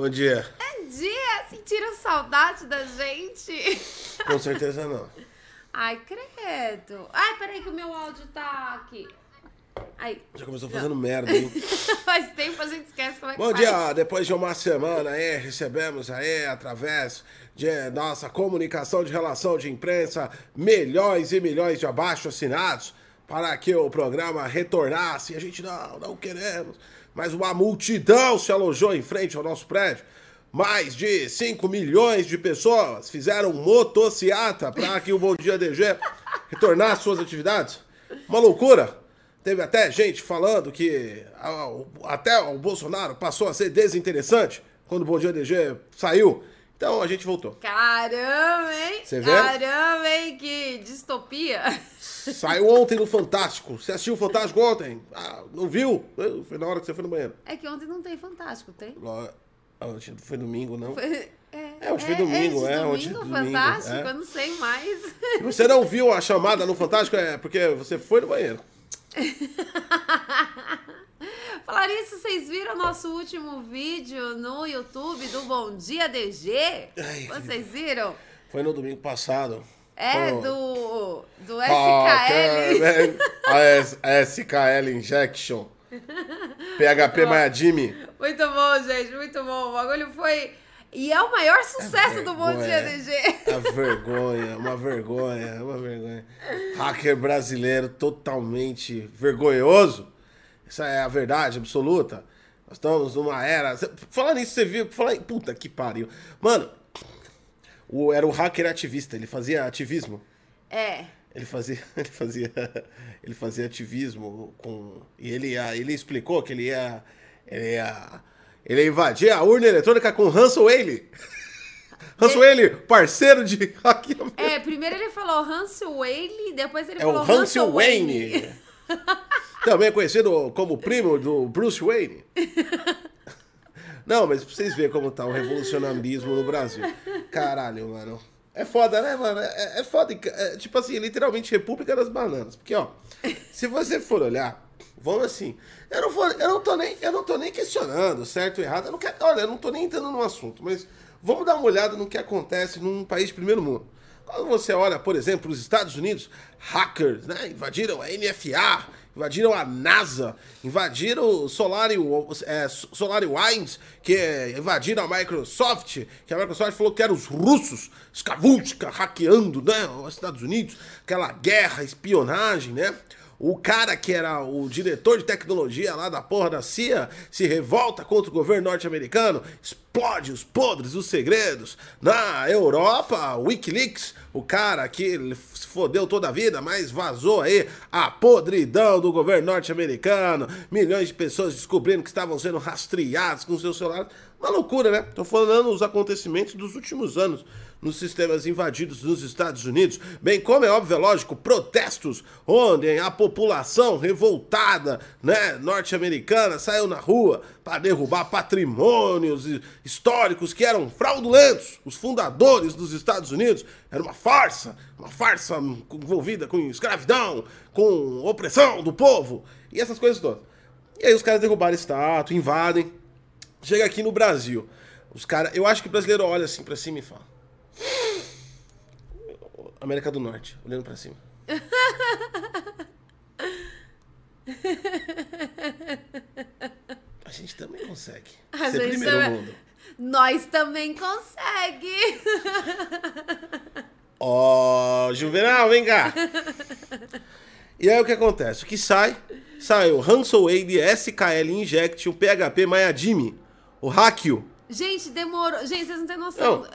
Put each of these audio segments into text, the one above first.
Bom dia. Bom dia! Sentiram saudade da gente? Com certeza não. Ai, credo. Ai, peraí que o meu áudio tá aqui. Ai. Já começou fazendo merda, hein? faz tempo a gente esquece como é que Bom faz. dia, depois de uma semana aí, recebemos aí, através de nossa comunicação de relação de imprensa, milhões e milhões de abaixo-assinados para que o programa retornasse. A gente, não, não queremos. Mas uma multidão se alojou em frente ao nosso prédio. Mais de 5 milhões de pessoas fizeram motociata para que o Bom Dia DG retornasse suas atividades. Uma loucura. Teve até gente falando que até o Bolsonaro passou a ser desinteressante quando o Bom Dia DG saiu. Então a gente voltou. Caramba, hein? Você vê? Caramba, hein? Que distopia. Saiu ontem no Fantástico. Você assistiu o Fantástico ontem? Ah, não viu? Foi na hora que você foi no banheiro. É que ontem não tem Fantástico, tem? Ah, Ontem foi domingo, não? Foi- É, ontem foi domingo, de é, domingo, de domingo, Fantástico, é. eu não sei mais. Se você não viu a chamada no Fantástico, é porque você foi no banheiro. Falar isso, vocês viram nosso último vídeo no YouTube do Bom Dia DG? Ai, Vocês viram? Foi no domingo passado. É, Oh. do, do Ah, SKL. A S- a SKL Injection. PHP Mayadimi. Muito bom, gente, muito bom. O bagulho foi. E é o maior sucesso do Bom Dia. DG. A vergonha, uma vergonha, uma vergonha. Hacker brasileiro totalmente vergonhoso. Essa é a verdade absoluta. Nós estamos numa era. Falar nisso, você viu? Falar em. Puta que pariu. Mano, o, era o hacker ativista, ele fazia ativismo. É. Ele fazia, ele fazia, ele fazia ativismo com e ele ele explicou que ele ia, ele ia, ele ia invadir a urna eletrônica com Hansel Whaley. Hansel Whaley, parceiro de hackeamento. É, primeiro ele falou Hansel Whaley, depois ele É o falou Hansel Wayne. Também conhecido como primo do Bruce Wayne. Não, mas pra vocês verem como tá o revolucionarismo no Brasil. Caralho, mano. É foda, né, mano? É, é foda. é, tipo assim, literalmente República das Bananas. Porque, ó, se você for olhar, vamos assim. Eu não, eu não, tô, nem, eu não tô nem questionando certo errado. Eu não quero, olha, eu não tô nem entrando no assunto, mas vamos dar uma olhada no que acontece num país de primeiro mundo. Quando você olha, por exemplo, os Estados Unidos, hackers, né? Invadiram a NFA, invadiram a NASA, invadiram o Solari, é, Wines, que é, invadiram a Microsoft, que a Microsoft falou que eram os russos, Skavutka, hackeando, né? Os Estados Unidos, aquela guerra, espionagem, né? O cara que era o diretor de tecnologia lá da porra da CIA se revolta contra o governo norte-americano, explode os podres, os segredos. Na Europa, Wikileaks, o cara que se fodeu toda a vida, mas vazou aí a podridão do governo norte-americano. Milhões de pessoas descobrindo que estavam sendo rastreados com seus celulares. Uma loucura, né? Tô falando os acontecimentos dos últimos anos nos sistemas invadidos nos Estados Unidos, bem como é óbvio, é lógico, protestos onde a população revoltada, né, norte-americana saiu na rua para derrubar patrimônios históricos que eram fraudulentos. Os fundadores dos Estados Unidos era uma farsa, uma farsa envolvida com escravidão, com opressão do povo e essas coisas todas. E aí os caras derrubaram estátua, invadem. Chega aqui no Brasil. Os caras, eu acho que o brasileiro olha assim pra cima e fala: América do Norte, olhando pra cima. A gente também consegue. A ser primeiro também- mundo. Nós também consegue. Ó, Juvenal, vem cá. E aí o que acontece? O que sai? Saiu Hansel Wade, SKL Inject, o PHP Mayadimi, o Hackio. Gente, demorou. Gente, vocês não têm noção. Não.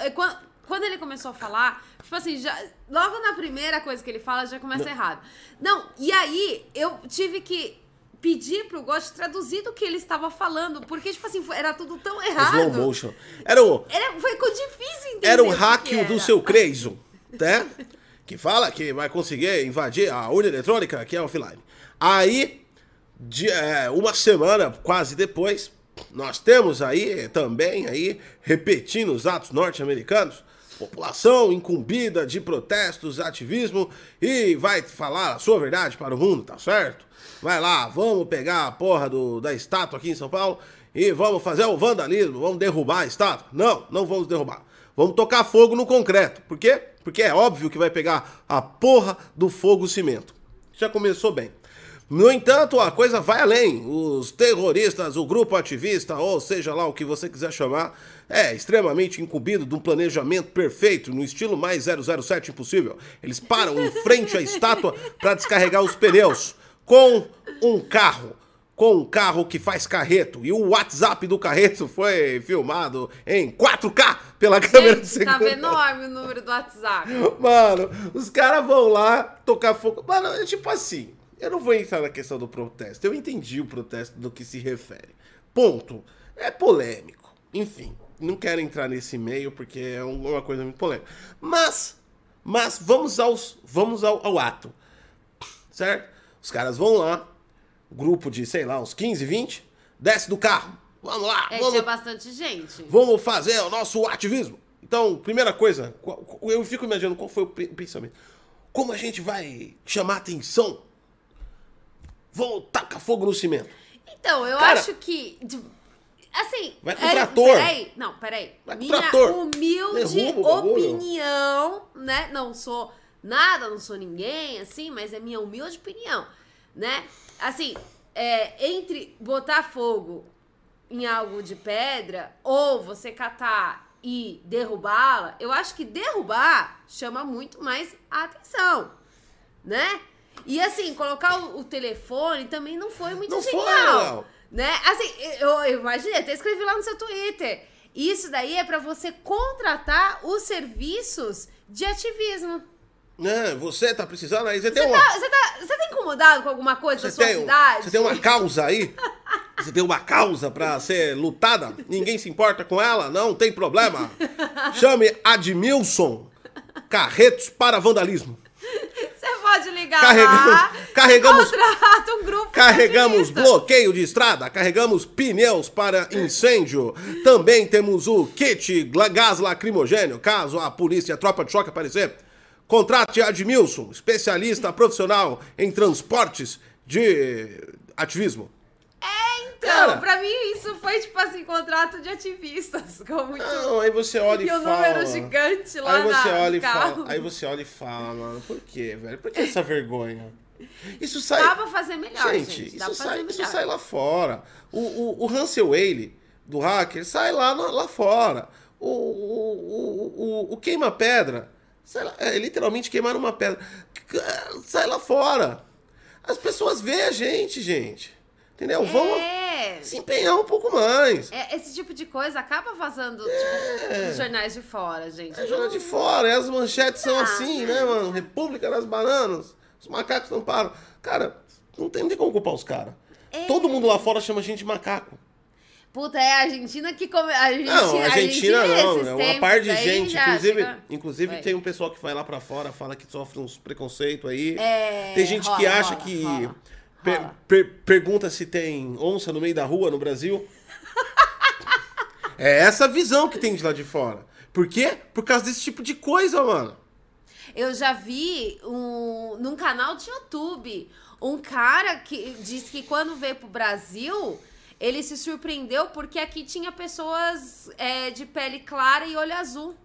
Quando, ele começou a falar, tipo assim, já, logo na primeira coisa que ele fala, já começa errado. Não, e aí eu tive que pedir pro Ghost traduzir do que ele estava falando, porque, tipo assim, era tudo tão errado. Slow motion. Era o, Era, foi difícil entender. era o hackio do seu Creiso, né? Que fala que vai conseguir invadir a urna eletrônica que é offline. Aí, de, é, uma semana quase depois, nós temos aí também aí repetindo os atos norte-americanos, população incumbida de protestos, ativismo e vai falar a sua verdade para o mundo, tá certo? Vai lá, vamos pegar a porra do, da estátua aqui em São Paulo e vamos fazer o vandalismo, vamos derrubar a estátua. Não, não vamos derrubar. Vamos tocar fogo no concreto. Por quê? Porque é óbvio que vai pegar a porra do fogo cimento. Já começou bem. No entanto, a coisa vai além. Os terroristas, o grupo ativista, ou seja lá o que você quiser chamar, é extremamente incumbido de um planejamento perfeito, no estilo mais 007 impossível. Eles param em frente à estátua para descarregar os pneus com um carro. Com um carro que faz carreto. E o WhatsApp do carreto foi filmado em 4K pela câmera de Gente, segurança. tava enorme o número do WhatsApp. Mano, os caras vão lá tocar fogo. Mano, é tipo assim. Eu não vou entrar na questão do protesto. Eu entendi o protesto do que se refere. Ponto. É polêmico. Enfim, não quero entrar nesse meio porque é um- uma coisa muito polêmica. Mas, mas vamos aos, vamos ao, ao ato. Certo? Os caras vão lá, grupo de, sei lá, uns 15, 20, desce do carro. Vamos lá, É, vamos tinha bastante gente. Vamos fazer o nosso ativismo. Então, primeira coisa, eu fico imaginando qual foi o pe- pensamento. Como a gente vai chamar atenção? Vamos tacar fogo no cimento. Então, eu Cara- acho que. Assim. Vai com é- trator. Peraí, não, peraí. Vai com Minha trator. humilde Derruba opinião, né? Não sou nada, não sou ninguém, assim, mas é minha humilde opinião, né? Assim, é, entre botar fogo em algo de pedra ou você catar e derrubá-la, eu acho que derrubar chama muito mais a atenção, né? E assim, colocar o, o telefone também não foi muito Não foi genial. legal. Né? Assim, eu, eu imaginei, até escrevi lá no seu Twitter. Isso daí é pra você contratar os serviços de ativismo. Né? Você tá precisando aí? Você tem Você uma. tá, você, tá, você tá incomodado com alguma coisa da Você sua tem, cidade? você tem uma causa aí? Você tem uma causa pra ser lutada? Ninguém se importa com ela? Não tem problema. Chame Admilson Carretos para Vandalismo. Você pode ligar Carregamos- lá carregamos- contrata um grupo Carregamos bloqueio de estrada, carregamos pneus para incêndio. Também temos o kit gás lacrimogênio, caso a polícia e a tropa de choque aparecer. Contrate Admilson, especialista profissional em transportes de ativismo. Então, Cara. pra mim isso foi tipo assim, contrato de ativistas. Com muito... Não, aí você olha e, e o fala. número gigante lá aí você na, olha e carro. fala, aí você olha e fala, mano, por quê, velho? Por que essa vergonha? Isso sai. Dá pra fazer melhor, gente. Gente, isso, sai, isso melhor. sai lá fora. O, o, o Hansel Whaley, do hacker, sai lá, lá fora. O, o, o, o, o queima-pedra, é, literalmente queimar uma pedra, sai lá fora. As pessoas veem a gente, gente. Entendeu? Vamos É. se empenhar um pouco mais. É, esse tipo de coisa acaba vazando tipo, nos jornais de fora, gente. É jogar de fora, e as manchetes são Ah. assim, né, mano? República das Bananas, os macacos não param. Cara, não tem, não tem como culpar os caras. É. Todo mundo lá fora chama a gente de macaco. Puta, é a Argentina que come. A Argentina, Não, a Argentina não, esses é uma par de gente. Inclusive, chega- inclusive tem um pessoal que vai lá pra fora, fala que sofre uns preconceito aí. É, tem gente que rola, acha rola, que. rola, per- per- pergunta se tem onça no meio da rua no Brasil. é essa visão que tem de lá de fora. Por quê? Por causa desse tipo de coisa, mano. Eu já vi um, num canal de YouTube um cara que disse que quando veio pro Brasil, ele se surpreendeu porque aqui tinha pessoas é, de pele clara e olho azul.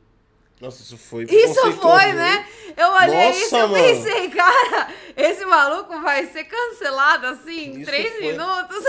Nossa, isso foi Isso foi, né? Eu olhei Nossa, isso e pensei, cara, esse maluco vai ser cancelado assim em três foi- minutos.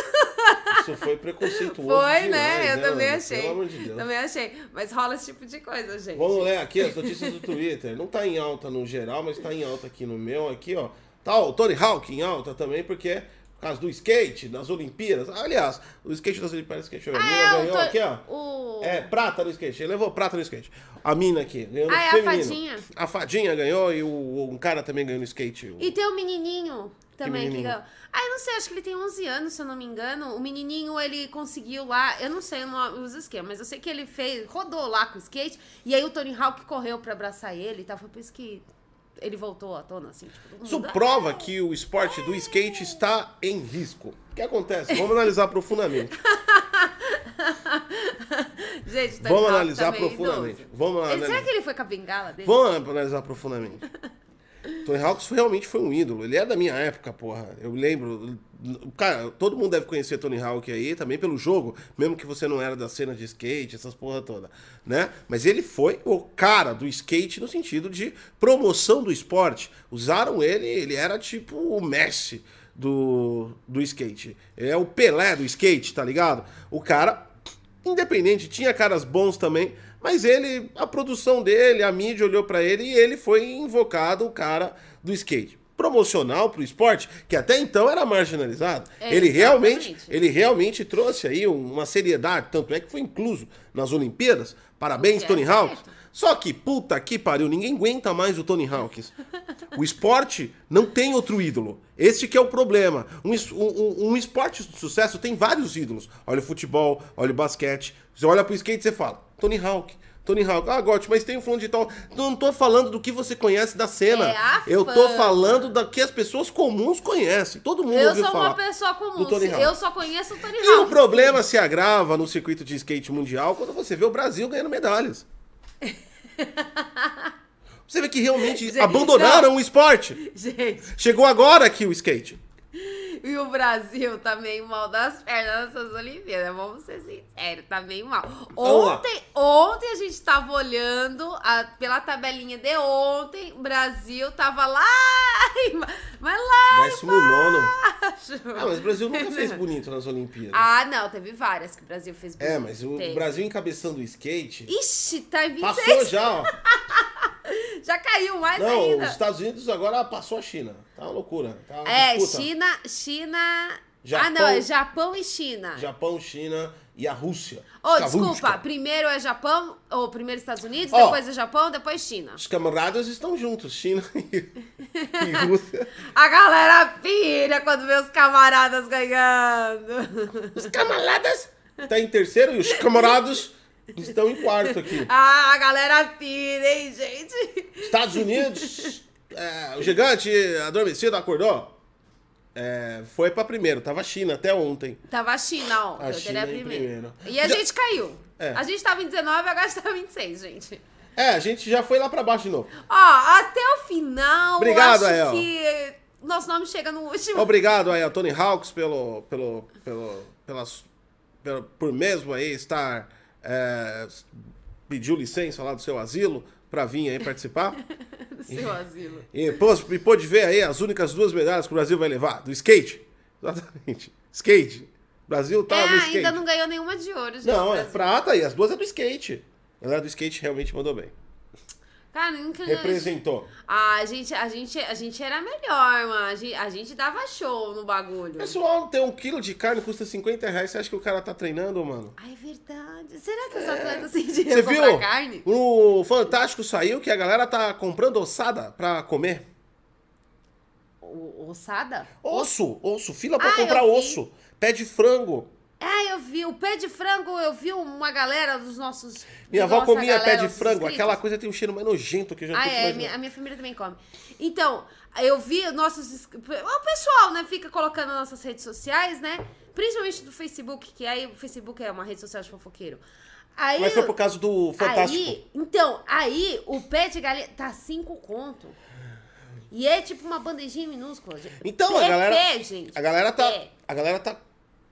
Isso foi preconceituoso. Foi, demais, né? Eu também mano? achei. Pelo amor de Deus. Também achei. Mas rola esse tipo de coisa, gente. Vamos ler aqui as notícias do Twitter. Não tá em alta no geral, mas tá em alta aqui no meu. Aqui, ó. Tá o Tony Hawk em alta também, porque por causa do skate, das Olimpíadas. Aliás, o skate das Olimpíadas que a Choromina Ah, é, o ganhou to- aqui, ó. o- É, prata no skate. Ele levou prata no skate. A mina aqui, ganhou no Ah, é a feminino. fadinha. A fadinha ganhou e o, um cara também ganhou no skate. o- E tem o menininho também que, ganhou. Ah, eu não sei, acho que ele tem 11 anos, se eu não me engano. O menininho, ele conseguiu lá, eu não sei os esquemas, mas eu sei que ele fez, rodou lá com o skate, e aí o Tony Hawk correu pra abraçar ele e tal. Foi por isso que ele voltou à tona, assim. Tipo, Isso prova que o esporte do skate está em risco. O que acontece? Vamos analisar profundamente. Gente, Tony Vamos analisar tá profundamente. idoso. Vamos analisar. será que ele foi com a bengala dele? Vamos analisar profundamente. Tony Hawks realmente foi um ídolo. Ele é da minha época, porra. Eu lembro Cara, todo mundo deve conhecer Tony Hawk aí, também pelo jogo, mesmo que você não era da cena de skate, essas porra toda, né? Mas ele foi o cara do skate no sentido de promoção do esporte. Usaram ele, ele era tipo o Messi do, do skate. Ele é o Pelé do skate, tá ligado? O cara, independente, tinha caras bons também, mas ele, a produção dele, a mídia olhou para ele e ele foi invocado o cara do skate promocional para o esporte, que até então era marginalizado. É, ele exatamente. realmente, ele realmente trouxe aí uma seriedade, tanto é que foi incluso nas Olimpíadas. Parabéns, Tony. Hawk. Só que, puta que pariu, ninguém aguenta mais o Tony Hawkins. O esporte não tem outro ídolo. Esse que é o problema. Um, um- um- um esporte de sucesso tem vários ídolos. Olha o futebol, olha o basquete. Você olha pro skate e você fala, Tony Hawk. Tony Hawk, ah, Gotti, mas tem um fulano de tal. Não tô falando do que você conhece da cena. É a Eu tô fama. falando da que as pessoas comuns conhecem. Todo mundo Eu ouviu sou falar. uma pessoa comum. do Tony Hawk. Eu só conheço o Tony E o Hawk. problema se agrava no circuito de skate mundial quando você vê o Brasil ganhando medalhas. Você vê que realmente Gente, abandonaram o esporte. Gente, Chegou agora aqui o skate. e o Brasil tá meio mal das pernas nessas Olimpíadas, vamos ser sinceros, tá meio mal. Lá. Ontem, ontem a gente tava olhando a- pela tabelinha de ontem, o Brasil tava lá, mas lá Décimo nono. embaixo. Ah, mas o Brasil nunca fez bonito nas Olimpíadas. Ah, não, teve várias que o Brasil fez é, bonito. mas o. Brasil encabeçando o skate. Ixi, tá em 26. Passou já, ó. Já caiu mais Não, ainda. os Estados Unidos agora passou a China. Tá uma loucura. Tá uma É, disputa. China, China... Japão. Ah, não, é Japão e China. Japão, China e a Rússia. Ô, Skavushka. desculpa, primeiro é Japão, ou primeiro Estados Unidos, Ó. depois é Japão, depois China. Os camaradas estão juntos, China e, e Rússia. A galera pira quando vê os camaradas ganhando. Os camaradas tá em terceiro e os camaradas estão em quarto aqui. Ah, a galera pira, hein, gente? Estados Unidos, é, o gigante adormecido acordou. É, foi pra primeiro, tava a China até ontem. Tava a China, ó. A eu China teria em primeiro. primeiro. E a Já- gente caiu. É. A gente tava em 19, agora está em 26, gente. É, a gente já foi lá pra baixo de novo. Ó, até o final, Obrigado, acho que nosso nome chega no último. Obrigado aí a Tony Hawks pelo, pelo, pelo, pelas, pelo- por mesmo aí estar é, pediu licença lá do seu asilo pra vir aí participar. Seu asilo. E, e pôde ver aí as únicas duas medalhas que o Brasil vai levar, do skate. Exatamente. Skate. O Brasil tá é, no skate. ainda não ganhou nenhuma de ouro, gente. Não, é prata e as duas é do skate. A galera do skate realmente mandou bem. Cara, nunca. Representou. Ah, a gente, a gente, a gente era melhor, mano. A gente, a gente dava show no bagulho. Pessoal, ter um quilo de carne custa 50 reais. Você acha que o cara tá treinando, mano? Ai, é verdade. Será que os atletas têm dinheiro Você viu? carne? O Fantástico saiu que a galera tá comprando ossada pra comer. O, ossada? Osso, osso, fila pra Ah, comprar osso. Pé de frango. É, eu vi. O pé de frango, eu vi uma galera dos nossos. Minha avó comia galera, pé de frango. inscritos. Aquela coisa tem um cheiro mais nojento que eu já Ah, é, minha- a minha família também come. Então, eu vi nossos. O pessoal, né, fica colocando nas nossas redes sociais, né? Principalmente do Facebook, que aí o Facebook é uma rede social de fofoqueiro. Aí, Mas foi por causa do Fantástico. Aí, então, aí o pé de galinha tá cinco conto. E é tipo uma bandejinha minúscula. Então, a é galera. Pé, gente. A galera tá. Pé. A galera tá.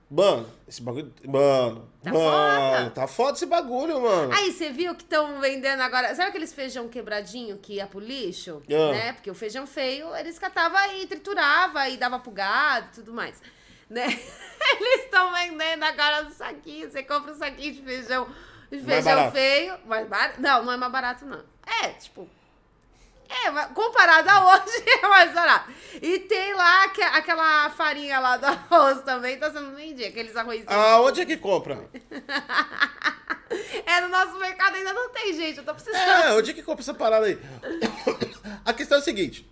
Mano, esse bagulho. Mano. Tá mano, foda. tá foda esse bagulho, mano. Aí, você viu que estão vendendo agora. Sabe aqueles feijão quebradinho que ia pro lixo? Ah. Né? Porque o feijão feio, eles catavam e triturava e dava pro gado e tudo mais. Né? Eles estão vendendo agora no saquinho. Você compra um saquinho de feijão, de Mais feijão barato. feio. Mais barato? Não, não é mais barato, não. É, tipo. É, mas comparado a hoje é mais barato. E tem lá aque- aquela farinha lá do arroz também, tá sendo vendida, aqueles arrozinhos. Ah, onde é que compra? É, no nosso mercado ainda não tem, gente. Eu tô precisando. É, onde é que compra essa parada aí? A questão é a seguinte: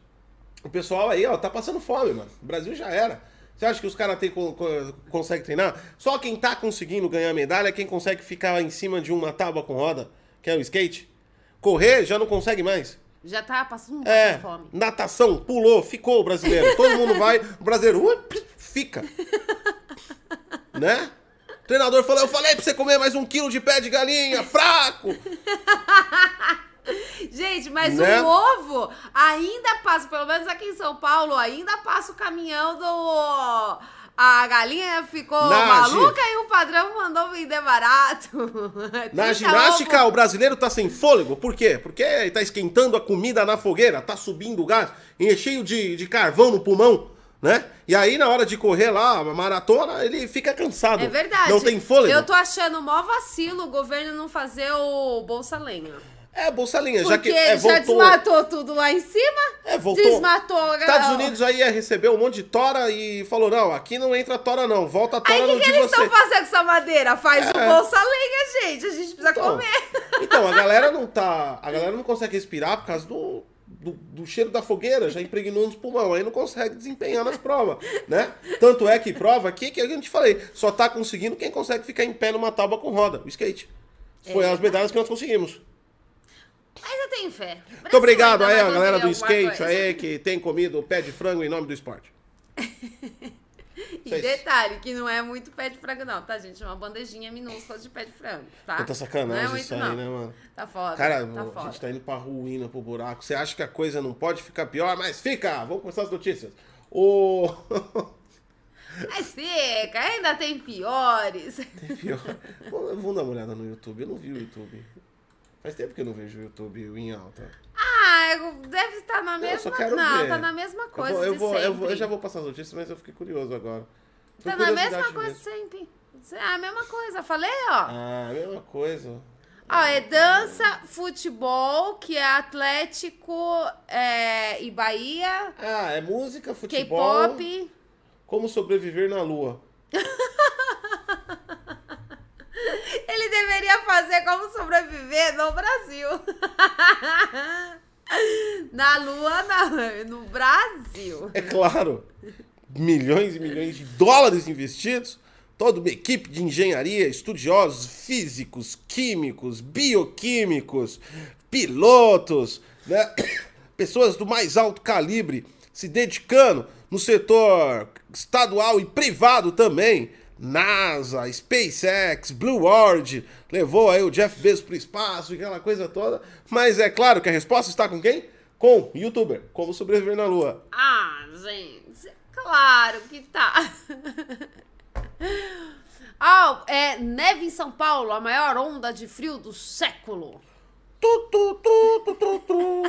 o pessoal aí, ó, tá passando fome, mano. O Brasil já era. Você acha que os caras co- co- conseguem treinar? Só quem tá conseguindo ganhar medalha é quem consegue ficar em cima de uma tábua com roda, que é o skate. Correr já não consegue mais. Já tá passando É, fome. natação, pulou, ficou o brasileiro. Todo mundo vai, o brasileiro ui, fica. Né? O treinador falou, eu falei pra você comer mais um quilo de pé de galinha, fraco. Gente, mas Né? o ovo ainda passa, pelo menos aqui em São Paulo, ainda passa o caminhão do. A galinha ficou Na maluca e o padrão mandou vender barato. Na 30 ginástica, ovo. o brasileiro tá sem fôlego. Por quê? Porque tá esquentando a comida na fogueira, tá subindo o gás, e é cheio de, de carvão no pulmão, né? E aí, na hora de correr lá, a maratona, ele fica cansado. É verdade. Não tem fôlego. Eu tô achando mó vacilo o governo não fazer o Bolsa Lenha. É, Bolsa Linha, já que é, já voltou... desmatou tudo lá em cima. É, voltou. Desmatou. a- Estados Unidos aí é, recebeu um monte de tora e falou, não, aqui não entra tora não, volta a tora Aí o que, que eles estão fazendo com essa madeira? Faz o É. Bolsa Lenha, gente. A gente precisa Então, comer. então, a galera não tá. A galera não consegue respirar por causa do, do, do cheiro da fogueira, já impregnou nos pulmão, aí não consegue desempenhar nas provas, né? Tanto é que prova aqui que a gente falei, só tá conseguindo quem consegue ficar em pé numa tábua com roda, o skate. Foi É. as medalhas que nós conseguimos. Mas eu tenho fé. Muito obrigado aí, a galera do skate aí que tem comido pé de frango em nome do esporte. E Vocês- detalhe, que não é muito pé de frango, não, tá, gente? É uma bandejinha minúscula de pé de frango, tá? Puta sacanagem não é muito, isso aí, não. né, mano? Tá foda. Cara, tá a foda. gente tá indo pra ruína, pro buraco. Você acha que a coisa não pode ficar pior, mas fica! Vamos começar as notícias. O. Mas fica, ainda tem piores. pior. Vamos vamos dar uma olhada no YouTube. Eu não vi o YouTube. Faz tempo que eu não vejo o YouTube em alta. Ah, eu- deve estar na Eu mesma... só quero não, ver. tá na mesma Eu coisa vou, eu, vou, eu, vou- eu já vou passar as notícias, mas eu fiquei curioso agora. Foi Tá na mesma coisa mesmo. sempre. É a mesma coisa, falei, ó. Ah, mesma coisa. Ó, é dança, futebol, que é Atlético é, e Bahia, Ah, é música, futebol. K-pop. Como sobreviver na lua. Ele deveria fazer como sobreviver no Brasil. Na Lua, na- no Brasil. É claro, milhões e milhões de dólares investidos, toda uma equipe de engenharia, estudiosos físicos, químicos, bioquímicos, pilotos, né? pessoas do mais alto calibre se dedicando no setor estadual e privado também. NASA, SpaceX, Blue Origin, levou aí o Jeff Bezos pro espaço e aquela coisa toda. Mas é claro que a resposta está com quem? Com youtuber, como sobreviver na Lua. Ah, gente, claro que tá. Ah, é neve em São Paulo, a maior onda de frio do século. Tu, tu, tu, tu, tu, tu.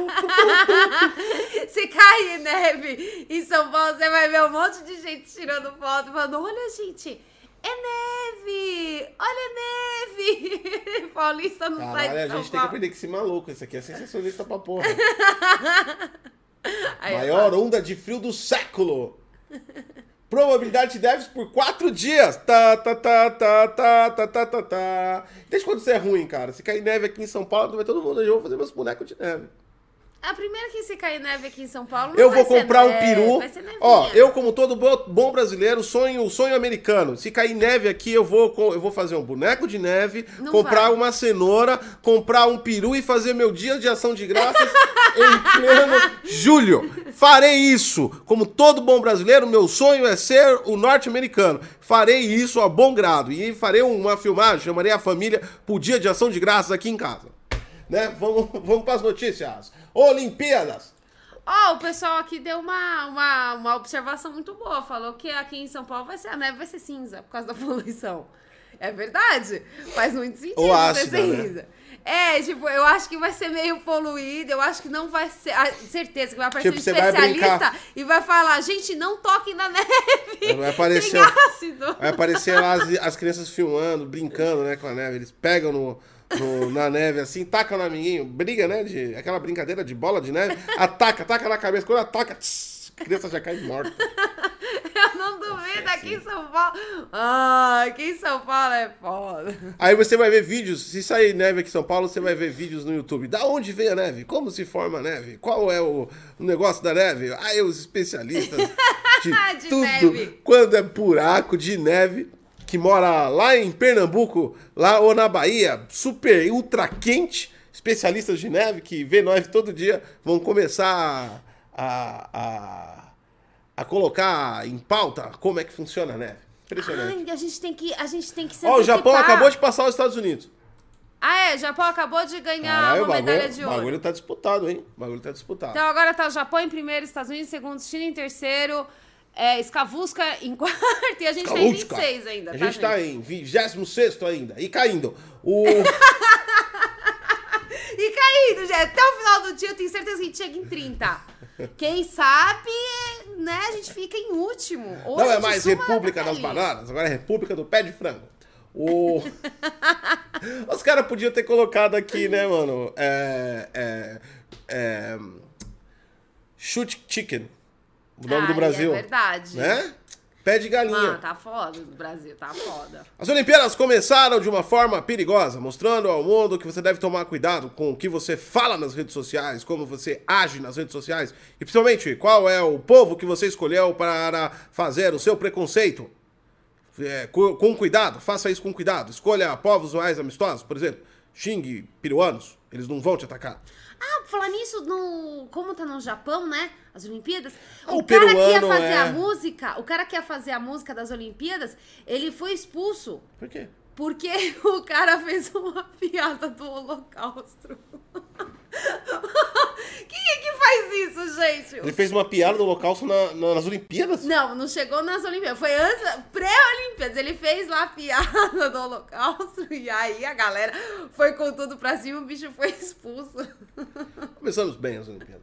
Se cair neve em São Paulo, você vai ver um monte de gente tirando foto, falando: olha, gente, é neve! Olha neve! Paulista não sai Caralho, de a São gente tem que Paulo. aprender com esse maluco. Esse aqui é sensacionalista pra porra. Aí Maior onda de frio do século. Probabilidade de neves por quatro dias. Tá, tá, tá, tá, tá, tá, tá, tá, tá. Desde quando isso é ruim, cara? Se cair neve aqui em São Paulo, vai todo mundo. Eu vou fazer meus bonecos de neve. A primeira que se cair neve aqui em São Paulo. não Eu vou comprar um peru. vai ser nevinha. Ó, eu, como todo bo- bom brasileiro, sonho, sonho americano. Se cair neve aqui, eu vou, eu vou fazer um boneco de neve, Não comprar vai. uma cenoura, comprar um peru e fazer meu dia de ação de graças em pleno julho. Farei isso. Como todo bom brasileiro, meu sonho é ser o norte-americano. Farei isso a bom grado. E farei uma filmagem, chamarei a família pro dia de ação de graças aqui em casa. Né? Vamos, vamos para as notícias. Olimpíadas. Ó, o pessoal aqui deu uma, uma, uma observação muito boa. Falou que aqui em São Paulo vai ser a neve vai ser cinza por causa da poluição. É verdade. Faz muito sentido Ou ser ácida, né? cinza. É, tipo, eu acho que vai ser meio poluído, eu acho que não vai ser. ah, certeza que vai aparecer Tipo, um vai especialista brincar. e vai falar, gente, não toquem na neve. Vai aparecer-. Vai aparecer lá as, as crianças filmando, brincando, né, com a neve. Eles pegam no, no- na neve assim, tacam no amiguinho, briga, né? De, aquela brincadeira de bola de neve, ataca, ataca na cabeça. Quando ataca, tss, a criança já cai morta. Eu não duvido aqui em São Paulo. Ah, aqui em São Paulo é foda. Aí você vai ver vídeos, se sair neve aqui em São Paulo, você vai ver vídeos no YouTube. Da onde vem a neve? Como se forma a neve? Qual é o, o negócio da neve? Aí os especialistas de, De tudo. neve. Quando é buraco de neve, que mora lá em Pernambuco, lá ou na Bahia, super ultra quente, especialistas de neve que vê neve todo dia, vão começar a, a, a colocar em pauta como é que funciona a neve. Impressionante. Ai, a gente tem que, a gente tem que se Ó, o Japão acabou de passar os Estados Unidos. Ah, é, o Japão acabou de ganhar Caralho, o uma medalha bagulho, de o ouro. bagulho tá disputado, hein? O bagulho tá disputado. Então agora tá o Japão em primeiro, Estados Unidos em segundo, China em terceiro, É, Escavusca em quarto e a gente tá em Escavusca. 26 ainda, A tá, gente tá em 26 ainda. E caindo. O. E caindo, gente. Até o final do dia eu tenho certeza que a gente chega em 30. Quem sabe, né, a gente fica em último. Ou Não é gente mais República das. Bananas, agora é República do Pé de Frango. O... Os caras podiam ter colocado aqui, né, mano? É. É. é... Shoot Chicken. O nome Ai, do Brasil. É verdade. Né? Pé de galinha. Mano, tá foda o Brasil, tá foda. As Olimpíadas começaram de uma forma perigosa, mostrando ao mundo que você deve tomar cuidado com o que você fala nas redes sociais, como você age nas redes sociais e principalmente qual é o povo que você escolheu para fazer o seu preconceito. É, cu- com cuidado, faça isso com cuidado. Escolha povos mais amistosos, por exemplo, xingue peruanos, eles não vão te atacar. Ah, falar nisso, no, como tá no Japão, né? As Olimpíadas. Ah, o, o cara que ia fazer é- a música, o cara que ia fazer a música das Olimpíadas, ele foi expulso. Por quê? Porque o cara fez uma piada do Holocausto. Quem é que faz isso, gente? Ele fez uma piada do holocausto na- na- nas Olimpíadas? Não, não chegou nas Olimpíadas. Foi antes, pré-Olimpíadas. Ele fez lá a piada do Holocausto e aí a galera foi com tudo pra cima e o bicho foi expulso. Começamos bem as Olimpíadas.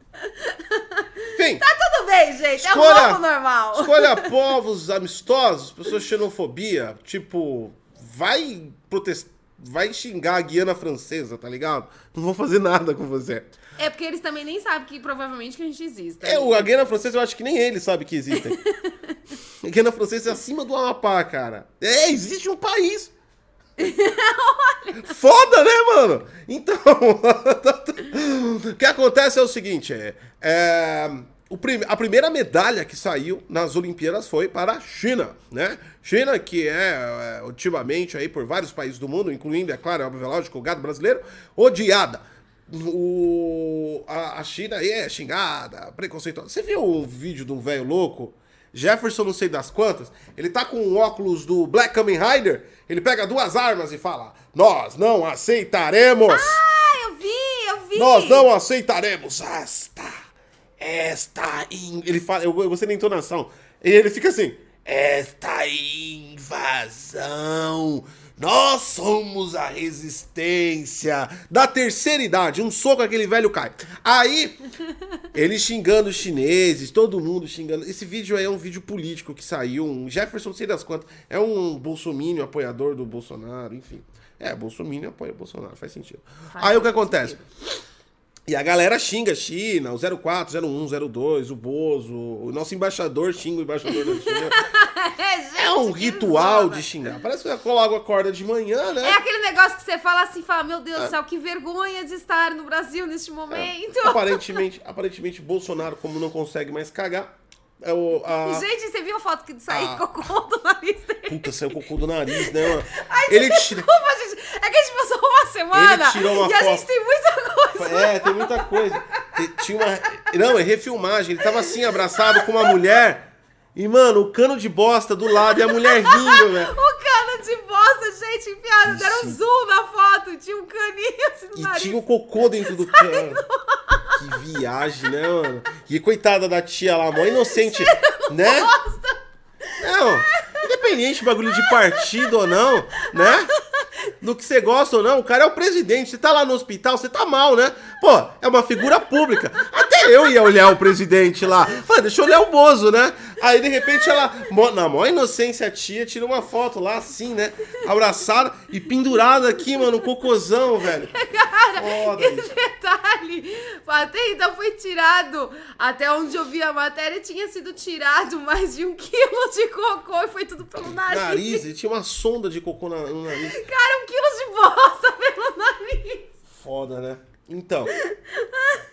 Enfim. Tá tudo bem, gente. É um Escolha- novo normal. Escolha povos amistosos, pessoas de xenofobia. Tipo, vai protestar. Vai xingar a Guiana Francesa, tá ligado? Não vão fazer nada com você. É porque eles também nem sabem que provavelmente que a gente existe. É, o- a Guiana Francesa eu acho que nem eles sabem que existem. a Guiana Francesa é acima do Amapá, cara. É, existe um país. Foda, né, mano? Então, o que acontece é o seguinte, é, é, o a primeira medalha que saiu nas Olimpíadas foi para a China, né? China, que é, é, ultimamente aí por vários países do mundo, incluindo, é claro, é óbvio, lógico, o gado brasileiro, odiada. O, a, a China aí é xingada, preconceituosa. Você viu um vídeo de um velho louco? Jefferson, não sei das quantas, ele tá com o óculos do Black Kamen Rider, ele pega duas armas e fala: Nós não aceitaremos! Ah, eu vi, eu vi. Nós não aceitaremos esta. Esta. in-" Ele fala. Eu, eu gostei da entonação. E ele fica assim: Esta invasão. Nós somos a resistência da terceira idade. Um soco, aquele velho cai. Aí, ele xingando os chineses, todo mundo xingando. Esse vídeo aí é um vídeo político que saiu. Um Jefferson, sei das quantas. É um bolsominion, apoiador do Bolsonaro, enfim. É, bolsominion apoia o Bolsonaro, faz sentido. Faz aí o que sentido. E a galera xinga a China, o 04, 01, 02, o Bozo, o nosso embaixador xinga o embaixador da China. É, É um ritual de xingar. Parece que eu logo acorda de manhã, né? É aquele negócio que você fala assim, fala, meu Deus do céu, que vergonha de estar no Brasil neste momento. Aparentemente, aparentemente, Bolsonaro, como não consegue mais cagar, é o. A... Gente, você viu a foto que saiu Ah. cocô do nariz dele? Puta, saiu cocô do nariz, né, mano? Ai, Ele tira. desculpa, gente. É que a gente passou uma semana Ele tirou uma e a foto. gente tem muita coisa. É, tem muita coisa. Tinha uma. Não, é refilmagem. Ele tava assim, abraçado com uma mulher. E, mano, o cano de bosta do lado e a mulher rindo, velho. O cano de bosta, gente, enfiado. Deram zoom na foto. Tinha um caninho assim no E nariz. tinha o cocô dentro do cano. Que viagem, né, mano? E coitada da tia lá, mó inocente, né? Não, independente bagulho de partido ou não, né? Do que você gosta ou não, o cara é o presidente. Você tá lá no hospital, você tá mal, né? Pô, é uma figura pública. Até eu ia olhar o presidente lá. Falei, deixa eu olhar o Bozo, né? Aí, de repente, ela, na maior inocência, a tia tira uma foto lá, assim, né? Abraçada e pendurada aqui, mano, um cocôzão, velho. Foda E isso. detalhe, até então foi tirado, até onde eu vi a matéria, tinha sido tirado mais de um quilo de cocô e foi tudo pelo nariz. Nariz, ele tinha uma sonda de cocô na- no nariz. Cara, um quilo de bosta pelo nariz. Foda, né? Então,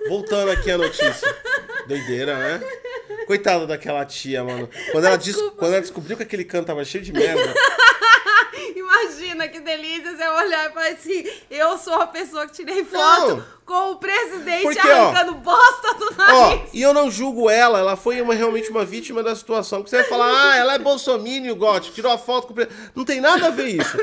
voltando aqui à notícia. Doideira, né? Coitada daquela tia, mano. Quando ela, des- quando ela descobriu que aquele canto tava cheio de merda. Imagina que delícia você olhar e falar assim: eu sou a pessoa que tirei foto Não. Com o presidente Porque, ó, arrancando bosta do Ó, nariz. e eu não julgo ela, ela foi uma, realmente uma vítima da situação. Porque você vai falar, ah, ela é bolsominion, Gotti, tirou a foto com o presidente. Não tem nada a ver isso.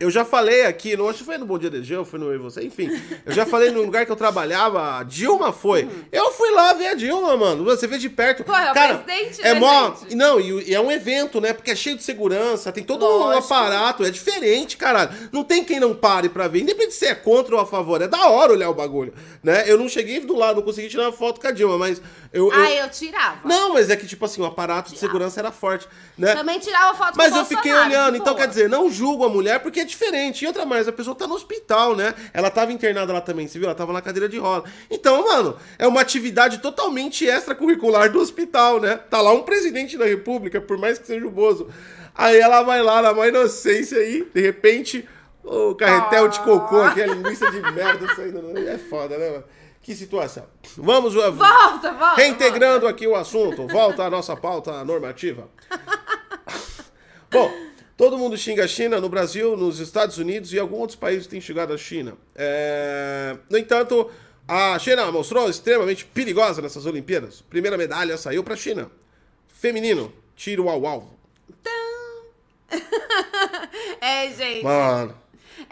Eu já falei aqui, não acho que foi no Bom Dia DG, ou foi no Eu e Você, enfim. Eu já falei no lugar que eu trabalhava, a Dilma foi. Eu fui lá ver a Dilma, mano. Você vê de perto. Pô, é o Cara, presidente, é né, mó. gente? Não, e, e é um evento, né? Porque é cheio de segurança, tem todo um Lógico. aparato, é diferente, caralho. Não tem quem não pare pra ver. Independente se é contra ou a favor, é da hora olhar o bagulho, né? Eu não cheguei do lado, não consegui tirar uma foto com a Dilma, mas eu. eu- Ah, eu tirava. Não, mas é que, tipo assim, o aparato de segurança era forte, né? Também tirava foto Mas eu fiquei olhando, então quer dizer, não julgo a mulher porque é diferente. E outra mais, a pessoa tá no hospital, né? Ela tava internada lá também, você viu? Ela tava na cadeira de roda. Então, mano, é uma atividade totalmente extracurricular do hospital, né? Tá lá um presidente da república, por mais que seja o Bozo. Aí ela vai lá na maior inocência aí, de repente, o carretel de cocô aqui, a linguiça de merda saindo. É foda, né, mano? Que situação. Vamos, Volta, volta. Reintegrando aqui o assunto, volta à nossa pauta normativa. Bom, todo mundo xinga a China no Brasil, nos Estados Unidos e alguns outros países têm xingado a China. É, No entanto, a China mostrou extremamente perigosa nessas Olimpíadas. Primeira medalha saiu para a China. Feminino, tiro ao alvo. É, gente. Mano,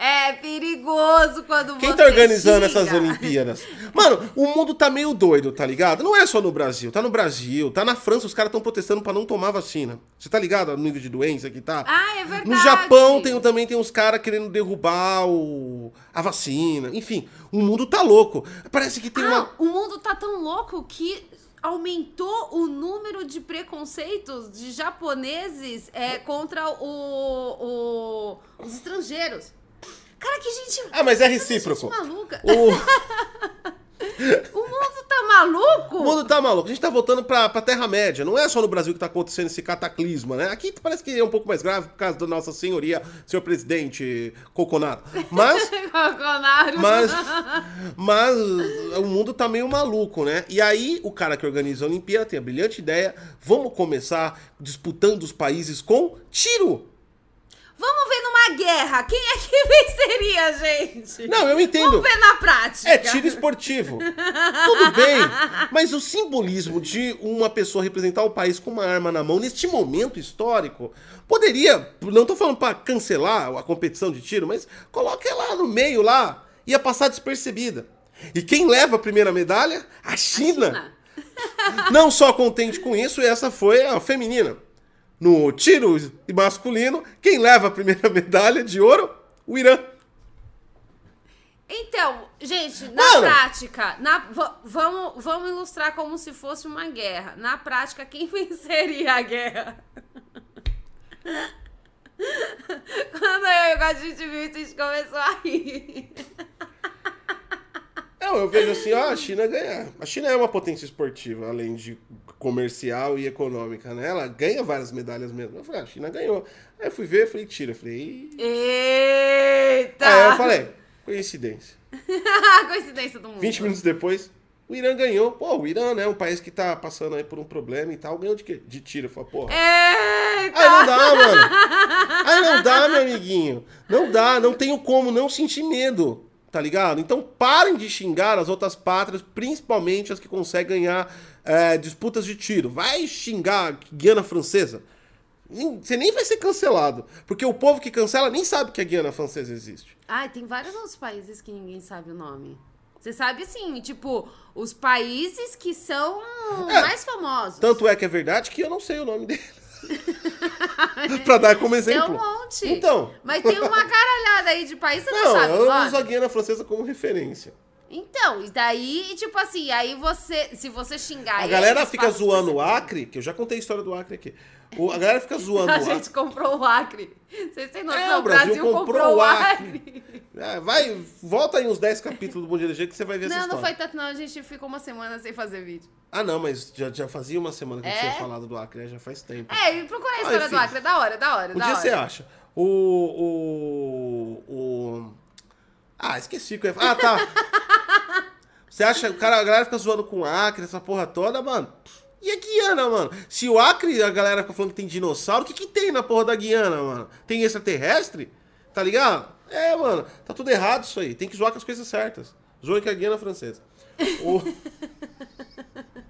É perigoso quando quem você tá organizando essas Olimpíadas? Mano, o mundo tá meio doido, tá ligado? Não é só no Brasil, tá no Brasil, tá na França, os caras estão protestando pra não tomar vacina. Você tá ligado no nível de doença que tá? Ah, é verdade. No Japão tem, também tem uns caras querendo derrubar o, a vacina. Enfim, o mundo tá louco. Parece que tem Ah, uma. o mundo tá tão louco que aumentou o número de preconceitos de japoneses é, contra o, o- os estrangeiros. Cara, que gente. Ah, mas é recíproco. Gente maluca. O, O mundo tá maluco? o mundo tá maluco. A gente tá voltando pra, pra Terra-média. Não é só no Brasil que tá acontecendo esse cataclisma, né? Aqui parece que é um pouco mais grave por causa da nossa senhoria, senhor presidente Coconaro. Mas. Coconário. Mas, mas o mundo tá meio maluco, né? E aí o cara que organiza a Olimpíada tem a brilhante ideia: vamos começar disputando os países com tiro. Vamos ver numa guerra. Quem é que venceria, gente? Não, eu entendo. Vamos ver na prática. É tiro esportivo. Tudo bem. Mas o simbolismo de uma pessoa representar o país com uma arma na mão neste momento histórico poderia, não tô falando pra cancelar a competição de tiro, mas coloca ela no meio lá, ia passar despercebida. E quem leva a primeira medalha? A China. China. Não só contente com isso, essa foi a feminina. No tiro masculino, quem leva a primeira medalha de ouro? O Irã. Então, gente, na Mano. prática, na, va- vamos, vamos ilustrar como se fosse uma guerra. Na prática, quem venceria a guerra? Quando eu e viu isso, a gente começou a rir. Não, eu vejo assim, ó, a China ganha. A China é uma potência esportiva, além de comercial e econômica, né? Ela ganha várias medalhas mesmo. Eu falei, ah, a China ganhou. Aí eu fui ver, falei, tira. Eu falei. Eita! Aí eu falei, coincidência. Coincidência do mundo. 20 minutos depois, o Irã ganhou. Pô, o Irã, né? Um país que tá passando aí por um problema e tal, ganhou de quê? De tiro. Eu falei, porra. Eita! Aí não dá, mano. Aí não dá, meu amiguinho. Não dá, não tenho como não sentir medo, tá ligado? Então parem de xingar as outras pátrias, principalmente as que conseguem ganhar é, disputas de tiro. Vai xingar a Guiana Francesa. Nem- Você nem vai ser cancelado. Porque o povo que cancela nem sabe que a Guiana Francesa existe. Ai, tem vários outros países que ninguém sabe o nome. Você sabe sim, tipo, os países que são É. mais famosos. Tanto é que é verdade que eu não sei o nome dele. pra dar como Tem exemplo. um monte. Então. Mas tem uma caralhada aí de país, você não, Não, sabe eu uso a Guiana Francesa como referência. Então, e daí, tipo assim, aí você, se você xingar A galera fica zoando o. Acre, que eu já contei a história do Acre aqui. O- a galera fica zoando A o Acre. gente comprou o Acre. Vocês têm noção? É, o o Brasil, comprou, o Acre. É, vai, volta aí uns 10 capítulos do Bom Dia que você vai ver essa Não, história. não foi tanto não. A gente ficou uma semana sem fazer vídeo. Ah, não, mas já, já fazia uma semana que eu É? tinha falado do Acre, né? já faz tempo. É, e procurar a Ah, história enfim. do Acre. É da hora, é da hora, um da dia hora. você acha. O, o, o... Ah, esqueci que eu ia falar. Ah, tá. você acha, o cara, a galera fica zoando com o Acre, essa porra toda, mano. E a Guiana, mano? Se o Acre, a galera fica falando que tem dinossauro, o que que tem na porra da Guiana, mano? Tem extraterrestre? Tá ligado? É, mano, tá tudo errado isso aí. Tem que zoar com as coisas certas. Que é a Guiana Francesa. O...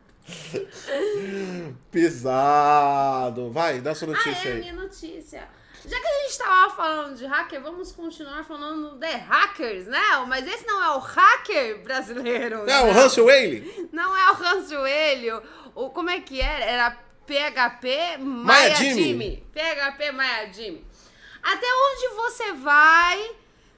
Pesado. Vai, dá sua Ah, notícia é a aí. minha notícia. Já que a gente tava falando de hacker, vamos continuar falando de hackers, né? Mas esse não é o hacker brasileiro. Não, o Hansel Whaley. Não é o Hans Joelho. O, como é que era? Era PHP Maia, Maia Jimmy. Jimmy. PHP Maia Jimmy. Até onde você vai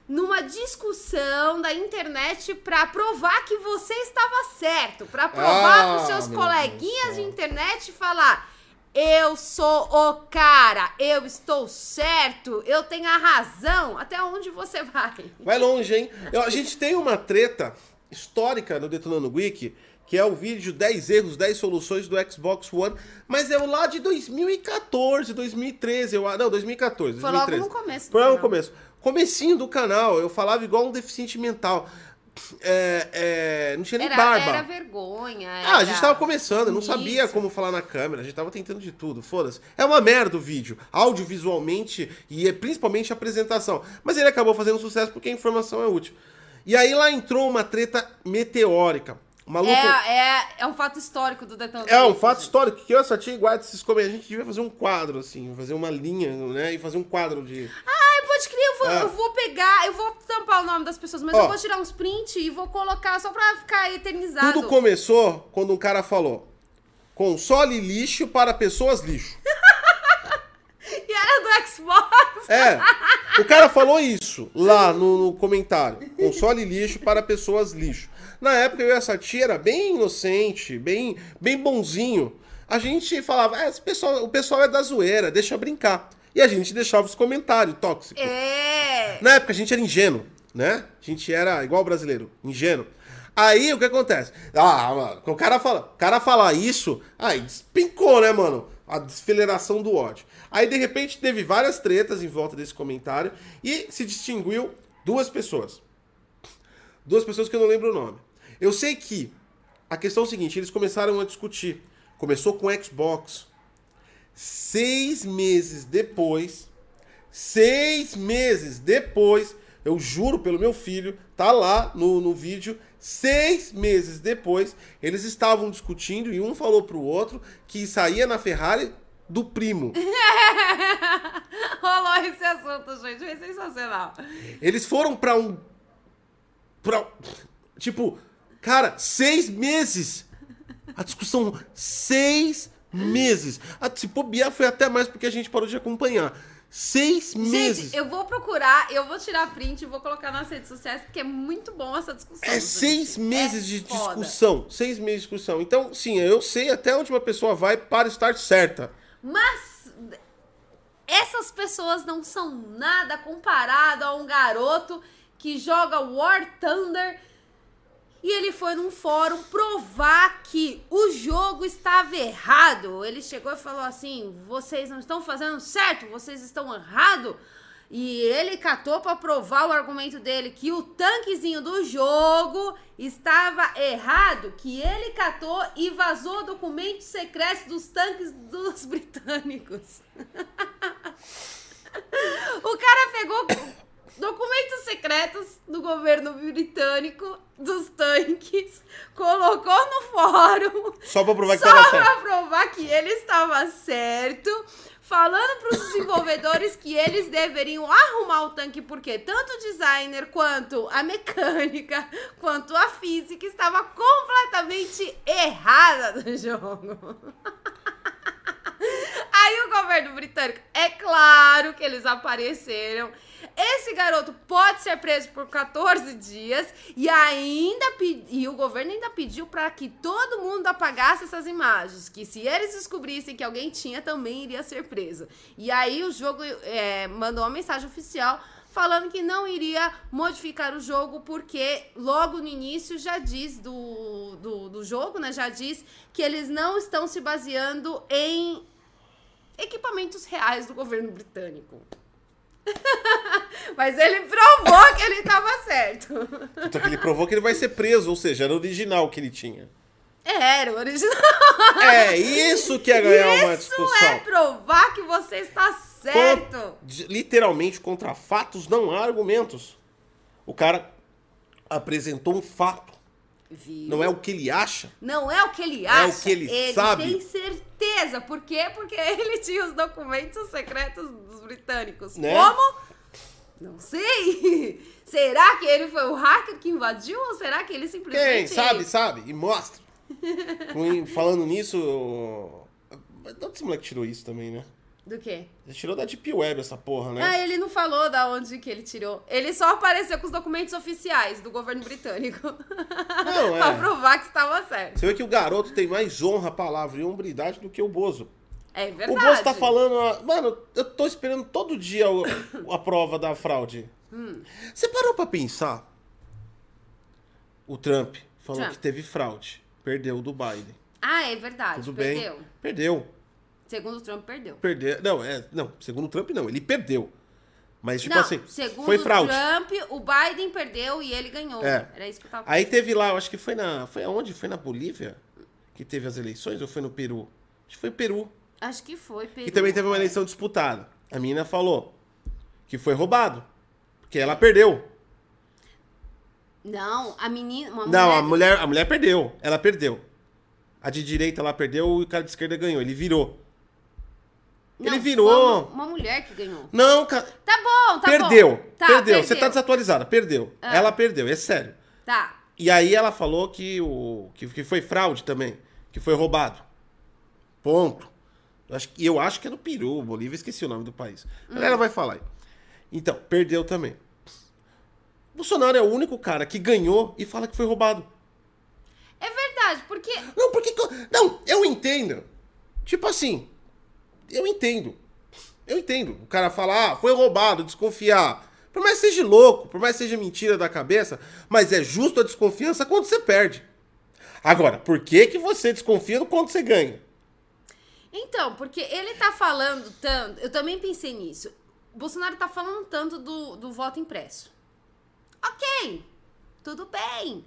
numa discussão da internet pra provar que você estava certo? Pra provar Ah, pros seus meu coleguinhas Deus de internet e falar... Eu sou o cara, eu estou certo, eu tenho a razão. Até onde você vai? Vai longe, hein? Eu- a gente tem uma treta histórica no Detonando Wiki, que é o vídeo 10 erros, 10 soluções do Xbox One, mas é o lá de 2014, 2013, eu, não, 2014, Foi logo 2013. no começo Foi logo no começo. Comecinho do canal, eu falava igual um deficiente mental. É, é, não tinha nem Era, barba. era vergonha. Ah, a gente era tava começando, eu não sabia isso. como falar na câmera, a gente tava tentando de tudo, foda-se. É uma merda o vídeo, audiovisualmente e é principalmente a apresentação. Mas ele acabou fazendo sucesso porque a informação é útil. E aí lá entrou uma treta meteórica. O maluco. É, é, é um fato histórico do Detonando. É um fato gente. histórico que eu só tinha guarda esses comentários. A gente devia fazer um quadro, assim, fazer uma linha, né? E fazer um quadro de. Ai, pode crer, eu vou, É. eu vou pegar, eu vou tampar o nome das pessoas, mas eu vou tirar uns print e vou colocar só pra ficar eternizado. Tudo começou quando um cara falou: console lixo para pessoas lixo. E era do Xbox. É, o cara falou isso lá no, no comentário. Console lixo para pessoas lixo. Na época eu e a Sati era bem inocente, bem, bem bonzinho. A gente falava, "É, pessoal, o pessoal é da zoeira, deixa brincar. E a gente deixava os comentários tóxicos. É. Na época a gente era ingênuo, né? A gente era igual brasileiro, ingênuo. Aí o que acontece? Ah, mano, o cara fala, o cara falar isso, aí despencou, né, mano? A desfileração do ódio. Aí de repente teve várias tretas em volta desse comentário e se distinguiu duas pessoas. Duas pessoas que eu não lembro o nome. Eu sei que a questão é o seguinte, eles começaram a discutir. Começou com Xbox. Seis meses depois, seis meses depois, eu juro pelo meu filho, tá lá no, no vídeo, seis meses depois, eles estavam discutindo e um falou pro outro que saía na Ferrari do primo. Rolou esse assunto, gente. Foi sensacional. Eles foram pra um. Pra, tipo, cara, seis meses. A discussão, seis meses. A, se bobear foi até mais porque a gente parou de acompanhar. Seis meses. Gente, eu vou procurar, eu vou tirar print e vou colocar nas redes sociais, porque é muito bom essa discussão. É gente. seis meses É de foda. discussão. Seis meses de discussão. Então, sim, eu sei até onde uma pessoa vai para estar certa. Mas essas pessoas não são nada comparado a um garoto que joga War Thunder e ele foi num fórum provar que o jogo estava errado. Ele chegou e falou assim: vocês não estão fazendo certo, vocês estão errado. E ele catou para provar o argumento dele que o tanquezinho do jogo estava errado, que ele catou e vazou documentos secretos dos tanques dos britânicos. o cara pegou documentos secretos do governo britânico dos tanques, colocou no fórum Só pra provar que só tava certo. provar que ele estava certo, falando pros desenvolvedores que eles deveriam arrumar o tanque, porque tanto o designer quanto a mecânica, quanto a física estava completamente errada do jogo. Aí o governo britânico, é claro que eles apareceram. Esse garoto pode ser preso por 14 dias e ainda e o governo ainda pediu para que todo mundo apagasse essas imagens, que se eles descobrissem que alguém tinha também iria ser preso. E aí o jogo é, mandou uma mensagem oficial falando que não iria modificar o jogo porque logo no início já diz do, do, do jogo, né? Já diz que eles não estão se baseando em equipamentos reais do governo britânico. Mas ele provou que ele estava certo. Ele provou que ele vai ser preso, ou seja, era o original que ele tinha. Era o original. É isso que é ganhar uma Isso discussão. é provar que você está certo. Literalmente, contra fatos não há argumentos. O cara apresentou um fato. Viu? Não é o que ele acha. Não é o que ele acha. É o que ele sabe. tem certeza. Por quê? Porque ele tinha os documentos secretos dos britânicos. Né? Como? Não sei. Será que ele foi o hacker que invadiu ou será que ele Quem simplesmente... sabe, sabe? E mostra. Falando nisso. De onde esse moleque tirou isso também, né? Do quê? Ele tirou da Deep Web essa porra, né? Ah, ele não falou da onde que ele tirou. Ele só apareceu com os documentos oficiais do governo britânico. Não, é. pra provar que estava certo. Você vê que o garoto tem mais honra, palavra e hombridade do que o Bozo. É verdade. O Bozo tá falando. Mano, eu tô esperando todo dia o- a prova da fraude. Hum. Você parou pra pensar? O Trump falou Trump. que teve fraude. Perdeu do Biden. Ah, é verdade. Tudo perdeu. bem? Perdeu. Segundo o Trump, perdeu. Perdeu. Não, é. Não, segundo o Trump, não. Ele perdeu. Mas, tipo não, assim, segundo foi fraude. Trump, o Biden perdeu e ele ganhou. É. Era isso que eu tava Aí teve lá, eu acho que foi na. Foi aonde? Foi na Bolívia? Que teve as eleições? Ou foi no Peru? Acho que foi Peru. Acho que foi, Peru. E também teve uma eleição disputada. A menina falou que foi roubado. Porque ela perdeu. Não, a menina. Não, mulher... a mulher, a mulher perdeu. Ela perdeu. A de direita lá perdeu e o cara de esquerda ganhou. Ele virou. Não, ele virou. Uma, mulher que ganhou. Não, cara. Tá bom, tá perdeu. bom. Tá, perdeu. Você tá desatualizada. Perdeu. Ah. Ela perdeu. É sério. Tá. E aí ela falou que, o, que, que foi fraude também. Que foi roubado. Ponto. Eu acho, que- eu acho que é no Peru, Bolívia, esqueci o nome do país. Mas Ela vai falar aí. Então, perdeu também. Bolsonaro é o único cara que ganhou e fala que foi roubado. É verdade, porque. Não, porque. Não, eu entendo. Tipo assim. Eu entendo. Eu entendo. O cara fala, ah, foi roubado, desconfiar. Por mais que seja louco, por mais que seja mentira da cabeça, mas é justo a desconfiança quando você perde. Agora, por que, que você desconfia quando você ganha? Então, porque ele tá falando tanto. Eu também pensei nisso. Bolsonaro tá falando tanto do, do voto impresso. Ok, tudo bem.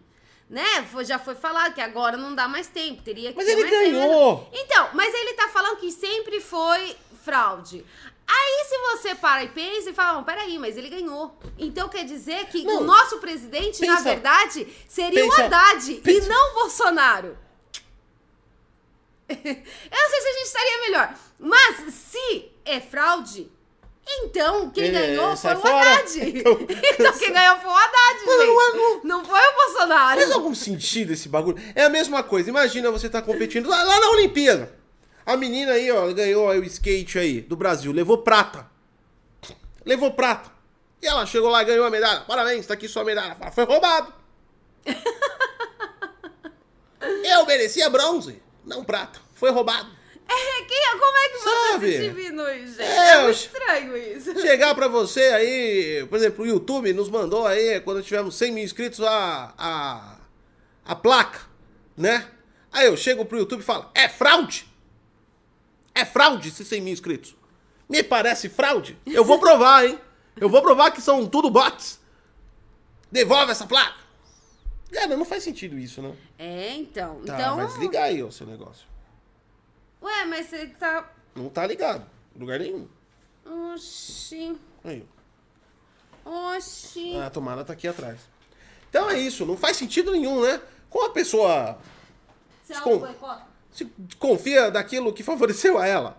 Né? Já foi falado que agora não dá mais tempo, teria que Mas ter ele mais tempo. ganhou. Então, mas ele tá falando que sempre foi fraude. Aí, se você para e pensa e fala, não, peraí, mas ele ganhou. Então quer dizer que Não. o nosso presidente, na Pensa- verdade, seria pensa- o Haddad e pensa- não o Bolsonaro. Eu não sei se a gente estaria melhor. Mas se é fraude, então quem É, ganhou sai foi o. Haddad. Então- Então, quem ganhou foi o Haddad, Mas não gente. Não foi o Bolsonaro. Faz algum sentido esse bagulho? É a mesma coisa. Imagina você tá competindo lá, lá na Olimpíada. A menina aí, ó, ganhou aí o skate aí do Brasil, levou prata. Levou prata. E ela chegou lá e ganhou a medalha. Parabéns, tá aqui sua medalha. Foi roubado. Eu merecia bronze, não prata. Foi roubado. É, quem, como é que você Sabe? se diminui, gente? É, É, estranho isso. Chegar pra você aí, por exemplo, o YouTube nos mandou aí, quando tivemos 100 mil inscritos, a, a, a placa, né? Aí eu chego pro YouTube e falo, é fraude? É fraude esses 100 mil inscritos? Me parece fraude? Eu vou provar, hein? Eu vou provar que são tudo bots. Devolve essa placa. Cara, não faz sentido isso, né? É, então. Tá, então. vai desligar aí o seu negócio. Ué, mas você tá. Não tá ligado. em Lugar nenhum. Oxi. Aí, Oxi. A tomada tá aqui atrás. Então é isso, não faz sentido nenhum, né? Como a pessoa Você descon- boicota? se confia daquilo que favoreceu a ela?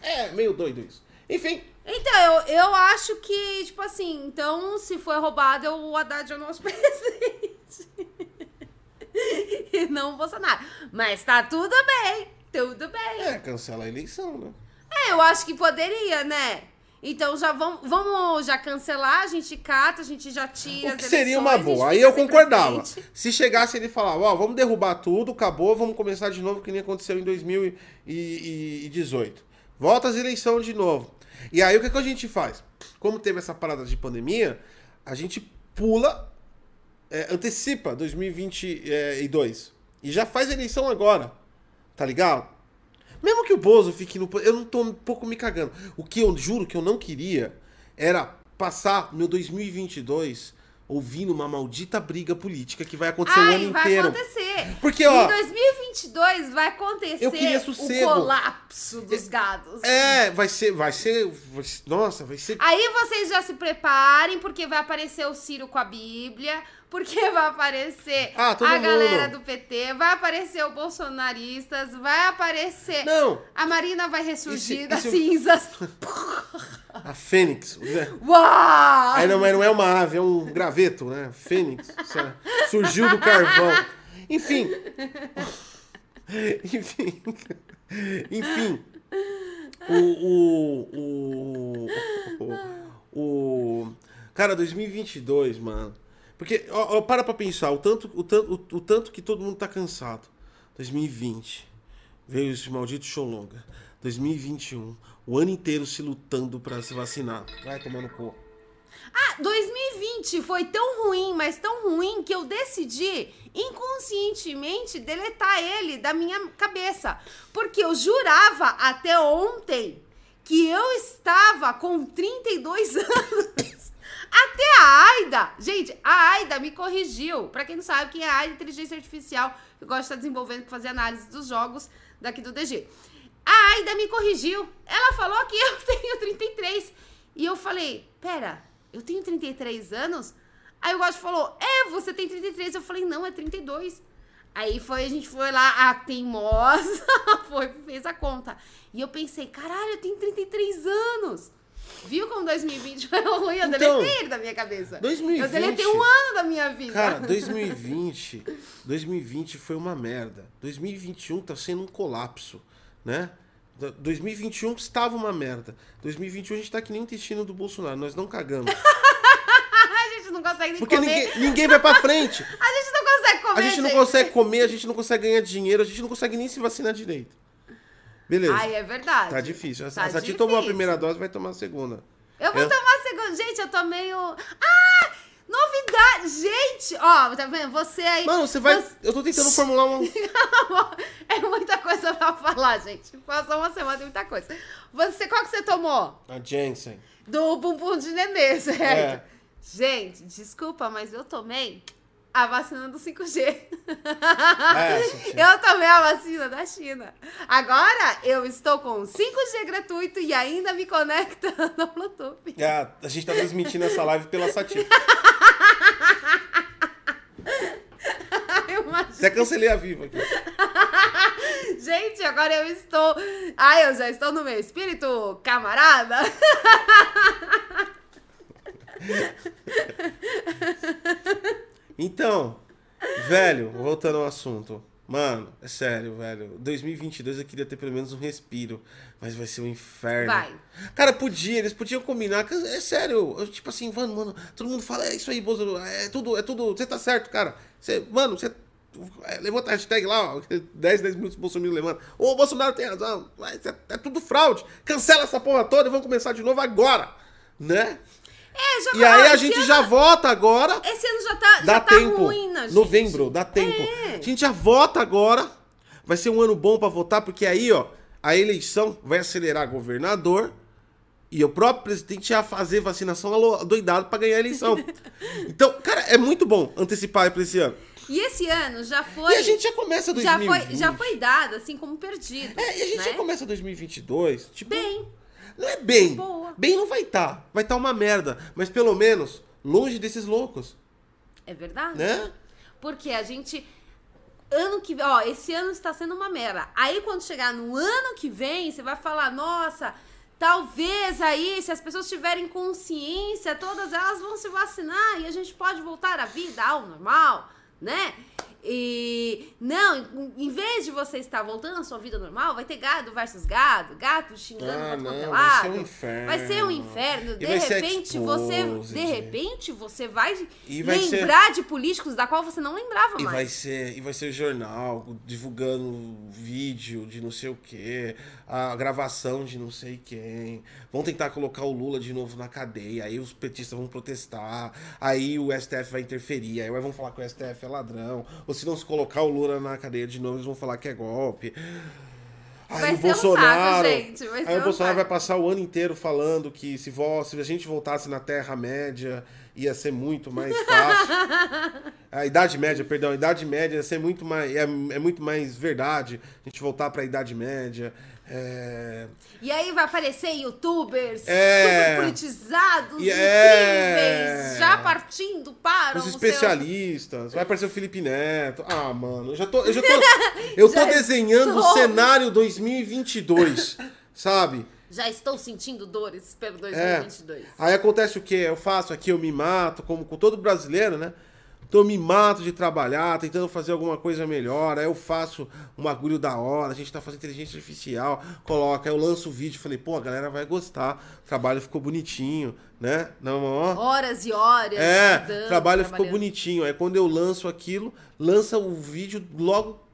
É meio doido isso. Enfim, Então, eu, eu acho que, tipo assim, então, se foi roubado, eu- o Haddad é o nosso presidente. e não o Bolsonaro. Mas tá tudo bem. Tudo bem. é, cancela a eleição, né? É, eu acho que poderia, né? Então já vamos, vamos já cancelar, a gente cata, a gente já tira O que as seria uma boa. Aí eu concordava. Se chegasse ele falava, ó, vamos derrubar tudo, acabou, vamos começar de novo, que nem aconteceu em 2018. Volta às eleições de novo. E aí o que, que a gente faz? Como teve essa parada de pandemia, a gente pula, é, antecipa 2022. E já faz a eleição agora. Tá ligado? Mesmo que o Bozo fique no. Eu não tô um pouco me cagando. O que eu juro que eu não queria era passar meu 2022 ouvindo uma maldita briga política que vai acontecer o Ai, ano vai inteiro. acontecer. Porque, ó- Em 2022 vai acontecer Eu queria o colapso dos gados. É, vai ser, vai ser, vai ser- nossa, vai ser Aí vocês já se preparem, porque vai aparecer o Ciro com a Bíblia, porque vai aparecer Ah, a mundo. galera do PT, vai aparecer o bolsonaristas, vai aparecer. Não. A Marina vai ressurgir das esse- cinzas. a Fênix. né? Uau! Aí não, mas não é uma ave, é um graveto, né? Fênix. lá, Surgiu do carvão. Enfim. Enfim. Enfim. O. O. O. o, o cara, 2022, mano. Porque, ó, ó, para pra pensar, o tanto, o, tanto, o, o tanto que todo mundo tá cansado. 2020. Veio esse maldito Xolonga. 2021. O ano inteiro se lutando pra se vacinar. Vai tomar no cu. Ah, 2020 foi tão ruim, mas tão ruim que eu decidi inconscientemente deletar ele da minha cabeça. Porque eu jurava até ontem que eu estava com 32 anos. Até a Aida, gente, a Aida me corrigiu. Pra quem não sabe, quem é a Aida, inteligência artificial, que gosta de estar desenvolvendo pra fazer análise dos jogos daqui do DG. A Aida me corrigiu. Ela falou que eu tenho 33. E eu falei, pera, eu tenho 33 anos? Aí o Gosto falou, é, você tem 33. Eu falei, não, é 32. Aí foi, a gente foi lá, a teimosa, foi, fez a conta. E eu pensei, caralho, eu tenho 33 anos. Viu como 2020 foi ruim? Eu Então, deletei ele da minha cabeça. 2020 Eu deletei um ano da minha vida. Cara, 2020, 2020 foi uma merda. 2021 tá sendo um colapso, né? Da- 2021 estava uma merda. 2021 a gente tá que nem o intestino do Bolsonaro, nós não cagamos. a gente não consegue nem Porque comer. ninguém, ninguém vai pra frente. A gente não consegue comer, A gente não consegue comer, a gente não consegue ganhar dinheiro, a gente não consegue nem se vacinar direito. Beleza. Ai, é verdade. Tá difícil. A Tá a Sati tomou a primeira dose, vai tomar a segunda. Eu vou Eu- tomar a segunda. Gente, eu tomei o. Ah! Novidade! Gente! Ó, tá vendo? Você aí. Mano, você vai. Você- Eu tô tentando formular um. é muita coisa pra falar, gente. Passou uma semana, tem muita coisa. Você, qual que você tomou? A Jensen. Do bumbum de nenê, certo? É. Gente, desculpa, mas eu tomei a vacina do 5G. É, eu tomei a vacina da China. Agora eu estou com 5G gratuito e ainda me conecta no Bluetooth. Ah, a gente tá transmitindo essa live pela Sati. Eu imagino. Até cancelei a viva aqui. Gente, agora eu estou. Ai, eu já estou no meu espírito, camarada. Então, velho, voltando ao assunto. Mano, é sério, velho. 2022 eu queria ter pelo menos um respiro. Mas vai ser um inferno. Vai. Cara, podia, eles podiam combinar. É sério. Eu, tipo assim, mano, mano, todo mundo fala, é isso aí, Bozo. É tudo, é tudo. Você tá certo, cara. Você, mano, você. é, levanta a hashtag lá, ó. 10, 10 minutos o Bolsonaro levanta. Ô, Bolsonaro tem razão. Mas é, é tudo fraude. Cancela essa porra toda e vamos começar de novo agora. Né? É, já E aí a esse gente ano- já vota agora. Esse ano já tá, Dá já tá tempo. ruim, né, gente? Novembro, dá tempo. É. A gente já vota agora. Vai ser um ano bom pra votar, porque aí, ó, a eleição vai acelerar governador e o próprio presidente ia fazer vacinação doidado pra ganhar a eleição. então, cara, é muito bom antecipar pra esse ano. E esse ano já foi. E a gente já começa já 2020. foi, já foi dado, assim como perdido. É, e a gente né? já começa 2022, tipo... Bem. Não é bem. Boa. Bem não vai estar. Vai estar uma merda. Mas pelo menos longe desses loucos, É verdade. né? Porque a gente. Ano que vem, ó, esse ano está sendo uma merda. Aí quando chegar no ano que vem, você vai falar, nossa, talvez aí, se as pessoas tiverem consciência, todas elas vão se vacinar e a gente pode voltar à vida ao normal, né? E não, em vez de você estar voltando à sua vida normal, vai ter gado versus gado, gato xingando Ah, pra todo não, é vai ser um lado. inferno. Vai ser um inferno. E De ser repente, você, exposed. de repente, você vai, E vai ser- lembrar de políticos da qual você não lembrava E mais. vai ser, e vai ser jornal divulgando vídeo de não sei o que, a gravação de não sei quem. Vão tentar colocar o Lula de novo na cadeia, aí os petistas vão protestar, aí o STF vai interferir, aí vão falar que o STF é ladrão, ou se não se colocar o Lula na cadeia de novo, eles vão falar que é golpe. Aí Vai o ser um Bolsonaro, saco, gente. Vai aí o um Bolsonaro vai saco. passar o ano inteiro falando que se, vo- se a gente voltasse na Terra-média ia ser muito mais fácil. a Idade Média, perdão, a Idade Média ia ser muito mais. É, é muito mais verdade a gente voltar pra Idade Média. É, E aí vai aparecer youtubers É. super politizados, é. incríveis, já partindo para os o seu- especialistas, vai aparecer o Felipe Neto. Ah, mano, eu já tô. Eu, já tô, eu tô Já desenhando o estou. cenário 2022, sabe? Já estou sentindo dores pelo É. 2022. Aí acontece o quê? Eu faço aqui, eu me mato, como com todo brasileiro, né? Então eu me mato de trabalhar, tentando fazer alguma coisa melhor. Aí eu faço um bagulho da hora, a gente tá fazendo inteligência artificial, coloca, aí eu lanço o vídeo, falei, pô, a galera vai gostar, o trabalho ficou bonitinho, né? Não, ó. Horas e horas. É, estudando, trabalho ficou bonitinho. Aí quando eu lanço aquilo, lança o vídeo logo.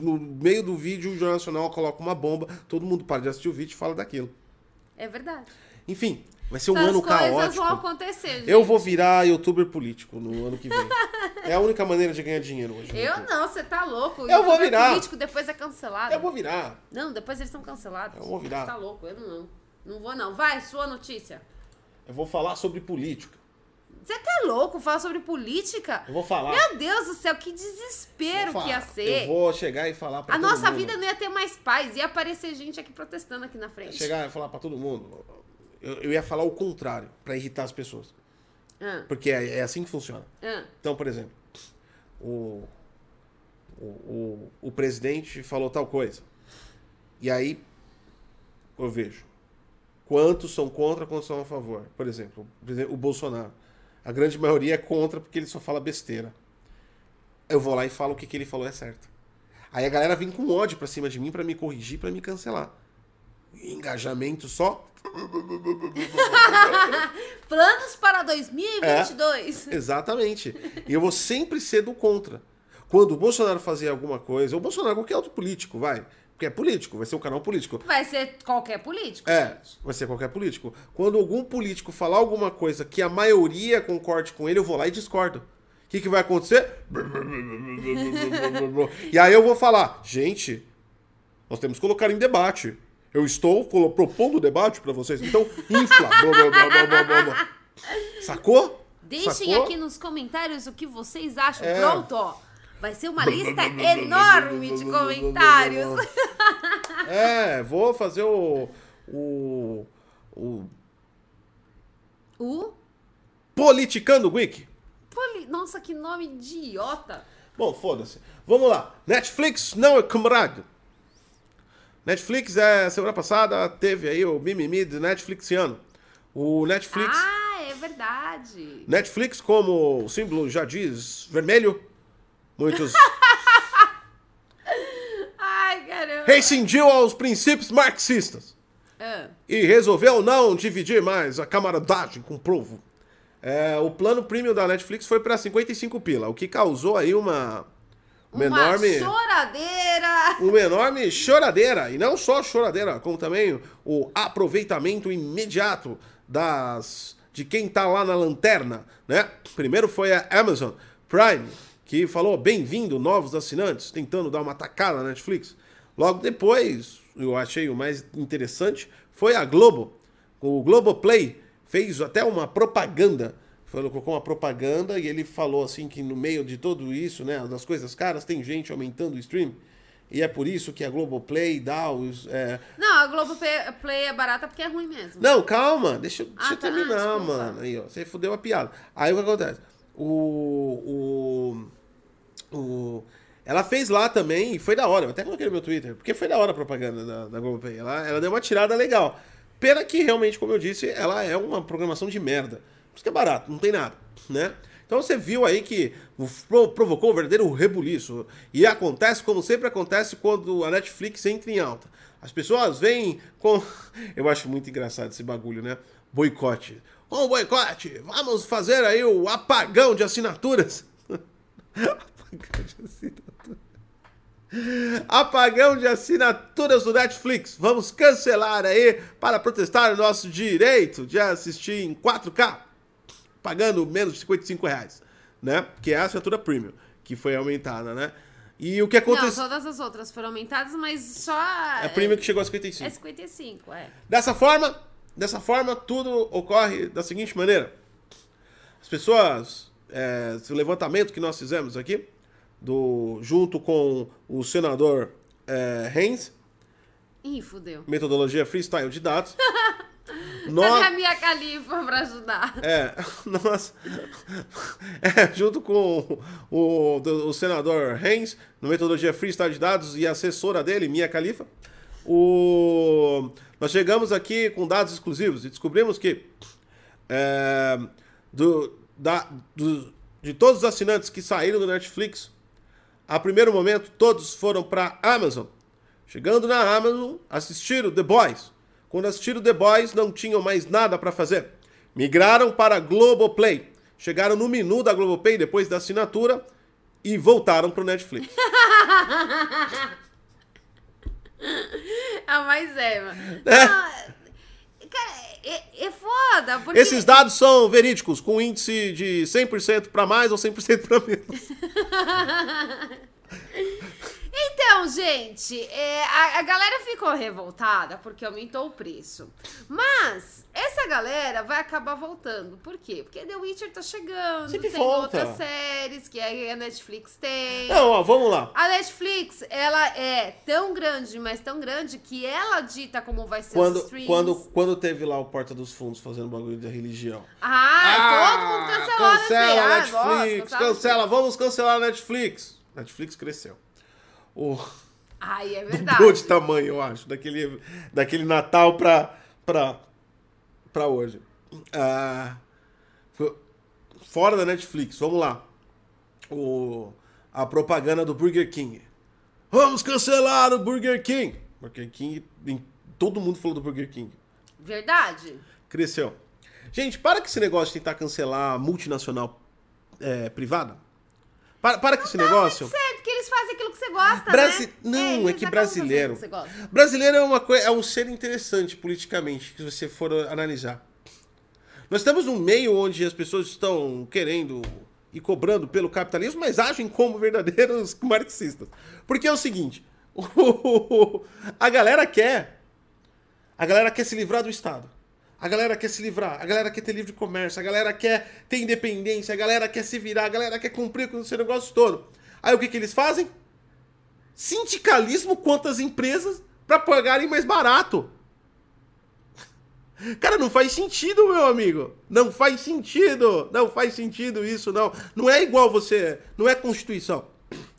No meio do vídeo, o Jornal Nacional coloca uma bomba, todo mundo para de assistir o vídeo e fala daquilo. É verdade. Enfim, vai ser um Essas ano coisas caótico. vão acontecer, gente. Eu vou virar youtuber político no ano que vem. é a única maneira de ganhar dinheiro hoje. no Eu YouTube. não, você tá louco. Eu vou virar. político depois é cancelado. Eu vou virar. Não, depois eles são cancelados. Eu vou virar. Tá louco, eu não. Não vou não. Vai, sua notícia. Eu vou falar sobre política. Você tá louco? Falar sobre política? Eu vou falar. Meu Deus do céu, que desespero que ia ser. Eu vou chegar e falar pra A nossa mundo. vida não ia ter mais paz. Ia aparecer gente aqui protestando aqui na frente. Chegar e falar pra todo mundo. Eu, eu ia falar o contrário, pra irritar as pessoas. Ah, Porque é, é assim que funciona. ah. Então, por exemplo, o, o, o, o presidente falou tal coisa. E aí eu vejo quantos são contra, quantos são a favor. Por exemplo, o Bolsonaro. A grande maioria é contra porque ele só fala besteira. Eu vou lá e falo o que, que ele falou é certo. Aí a galera vem com ódio pra cima de mim pra me corrigir, pra me cancelar. Engajamento só. Planos para 2022. Exatamente. E eu vou sempre ser do contra. Quando o Bolsonaro fazia alguma coisa, ou o Bolsonaro, qualquer outro político, vai. Porque é político, vai ser um canal político. Vai ser qualquer político, É, gente. vai ser qualquer político. Quando algum político falar alguma coisa que a maioria concorde com ele, eu vou lá e discordo. O que, que vai acontecer? e aí eu vou falar, gente, nós temos que colocar em debate. Eu estou propondo o debate pra vocês. Então, infla. Blá, blá, blá. Sacou? Deixem Sacou? aqui nos comentários o que vocês acham. É. Pronto, ó. Vai ser uma lista enorme de comentários. É, vou fazer o. O. O. O Politicando Wiki. poli... Nossa, que nome idiota. Bom, foda-se. Vamos lá. Netflix não é camarada. Netflix, é, semana passada, teve aí o mimimi do Netflixiano. O Netflix. Ah, é verdade. Netflix, como o símbolo já diz, vermelho. Muitos. Ai, caramba. rescindiu aos princípios marxistas. Ah, e resolveu não dividir mais a camaradagem com o povo. É, o plano premium da Netflix foi para 55 pila, o que causou aí uma, uma, uma enorme choradeira. uma enorme choradeira e não só choradeira, como também o aproveitamento imediato das de quem tá lá na lanterna, né? Primeiro foi a Amazon Prime, que falou bem-vindo novos assinantes, tentando dar uma tacada na Netflix. Logo depois, eu achei o mais interessante, foi a Globo. O Globoplay fez até uma propaganda. Falou, colocou uma propaganda e ele falou assim que no meio de tudo isso, né, das coisas caras, tem gente aumentando o stream. E é por isso que a Globoplay dá os. é, Não, a Globo Play- Play é barata porque é ruim mesmo. Não, calma, deixa, eu- deixa Ah, eu tá, terminar, desculpa. mano. Aí, ó, você fudeu a piada. Aí o que acontece? O. O. o ela fez lá também, e foi da hora. Eu até coloquei no meu Twitter, porque foi da hora a propaganda da, da Globoplay. Ela, ela deu uma tirada legal. Pena que, realmente, como eu disse, ela é uma programação de merda. Por isso que é barato, não tem nada, né? Então você viu aí que pro- provocou um verdadeiro rebuliço. E acontece como sempre acontece quando a Netflix entra em alta. As pessoas vêm com. Eu acho muito engraçado esse bagulho, né? Boicote. Com boicote, vamos fazer aí o apagão de assinaturas. apagão de assinaturas. Apagão de assinaturas do Netflix. Vamos cancelar aí para protestar o nosso direito de assistir em 4K, pagando menos de 55 reais, né? Que é a assinatura premium, que foi aumentada, né? E o que Não, aconteceu. todas as outras foram aumentadas, mas só. É a prima que chegou a 55. É 55, é. Dessa forma, dessa forma, tudo ocorre da seguinte maneira. As pessoas, é, esse levantamento que nós fizemos aqui, do, junto com o senador é, Heinz, Ih, fudeu. metodologia freestyle de dados, Cadê nós, a minha califa pra ajudar? é, nós, é, junto com o, do- o senador Heinz, no metodologia freestyle de dados e a assessora dele, Mia Khalifa, o, nós chegamos aqui com dados exclusivos e descobrimos que é, do, da, do- de todos os assinantes que saíram do Netflix, a primeiro momento todos foram para Amazon. Chegando na Amazon, assistiram The Boys. Quando assistiram The Boys, não tinham mais nada para fazer. Migraram para a Globoplay. Chegaram no menu da Globoplay depois da assinatura e voltaram para o Netflix. Ah, mas é, mano. É. Ah, cara, é, é foda, porque. Esses dados são verídicos, com índice de 100% para mais ou 100% para menos. Então, gente, é, a, a galera ficou revoltada porque aumentou o preço. Mas essa galera vai acabar voltando. Por quê? Porque The Witcher tá chegando, Sempre tem volta. outras séries que a Netflix tem. Não, ó, vamos lá. A Netflix, ela é tão grande, mas tão grande, que ela dita como vai ser Quando, os streams. quando, quando teve lá o Porta dos Fundos fazendo bagulho da religião. Ah, todo mundo cancelou a cancela a Netflix. Ah, Netflix, nossa, cancela, vamos cancelar a Netflix. Netflix cresceu. O Ai, é dobrou verdade. de tamanho, eu acho, daquele, daquele Natal pra, pra, pra hoje. Ah, fora da Netflix, vamos lá. O, a propaganda do Burger King. Vamos cancelar o Burger King. Burger King, todo mundo falou do Burger King. Verdade. Cresceu. Gente, para com esse negócio de tentar cancelar a multinacional é, privada. Para, para com esse negócio. Certo, porque eles fazem aquilo que você gosta, Brasi... né? Não, é, eles que brasileiro. o que você gosta. Brasileiro é uma coisa, é um ser interessante politicamente, se você for analisar. Nós temos um meio onde as pessoas estão querendo e cobrando pelo capitalismo, mas agem como verdadeiros marxistas. Porque é o seguinte, a galera quer a galera quer se livrar do Estado. A galera quer se livrar, a galera quer ter livre comércio, a galera quer ter independência, a galera quer se virar, a galera quer cumprir com esse negócio todo. Aí o que, que eles fazem? Sindicalismo contra as empresas para pagarem mais barato. Cara, não faz sentido, meu amigo. Não faz sentido. Não faz sentido isso, não. Não é igual você. Não é Constituição.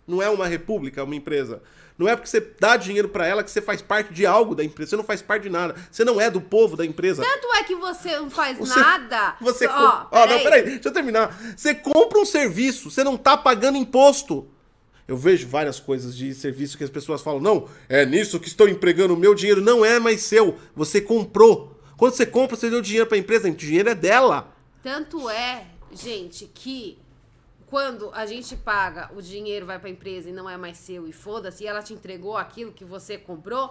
Não é uma república, uma empresa. Não é porque você dá dinheiro pra ela que você faz parte de algo da empresa. Você não faz parte de nada. Você não é do povo da empresa. Tanto é que você não faz Você- nada. Você Ó, compra. Ó, não, peraí, deixa eu terminar. Você compra um serviço, você não tá pagando imposto. Eu vejo várias coisas de serviço que as pessoas falam: não, é nisso que estou empregando o meu dinheiro. Não é mais seu. Você comprou. Quando você compra, você deu dinheiro pra empresa, o dinheiro é dela. Tanto é, gente, que quando a gente paga, o dinheiro vai pra empresa e não é mais seu e foda-se, e ela te entregou aquilo que você comprou,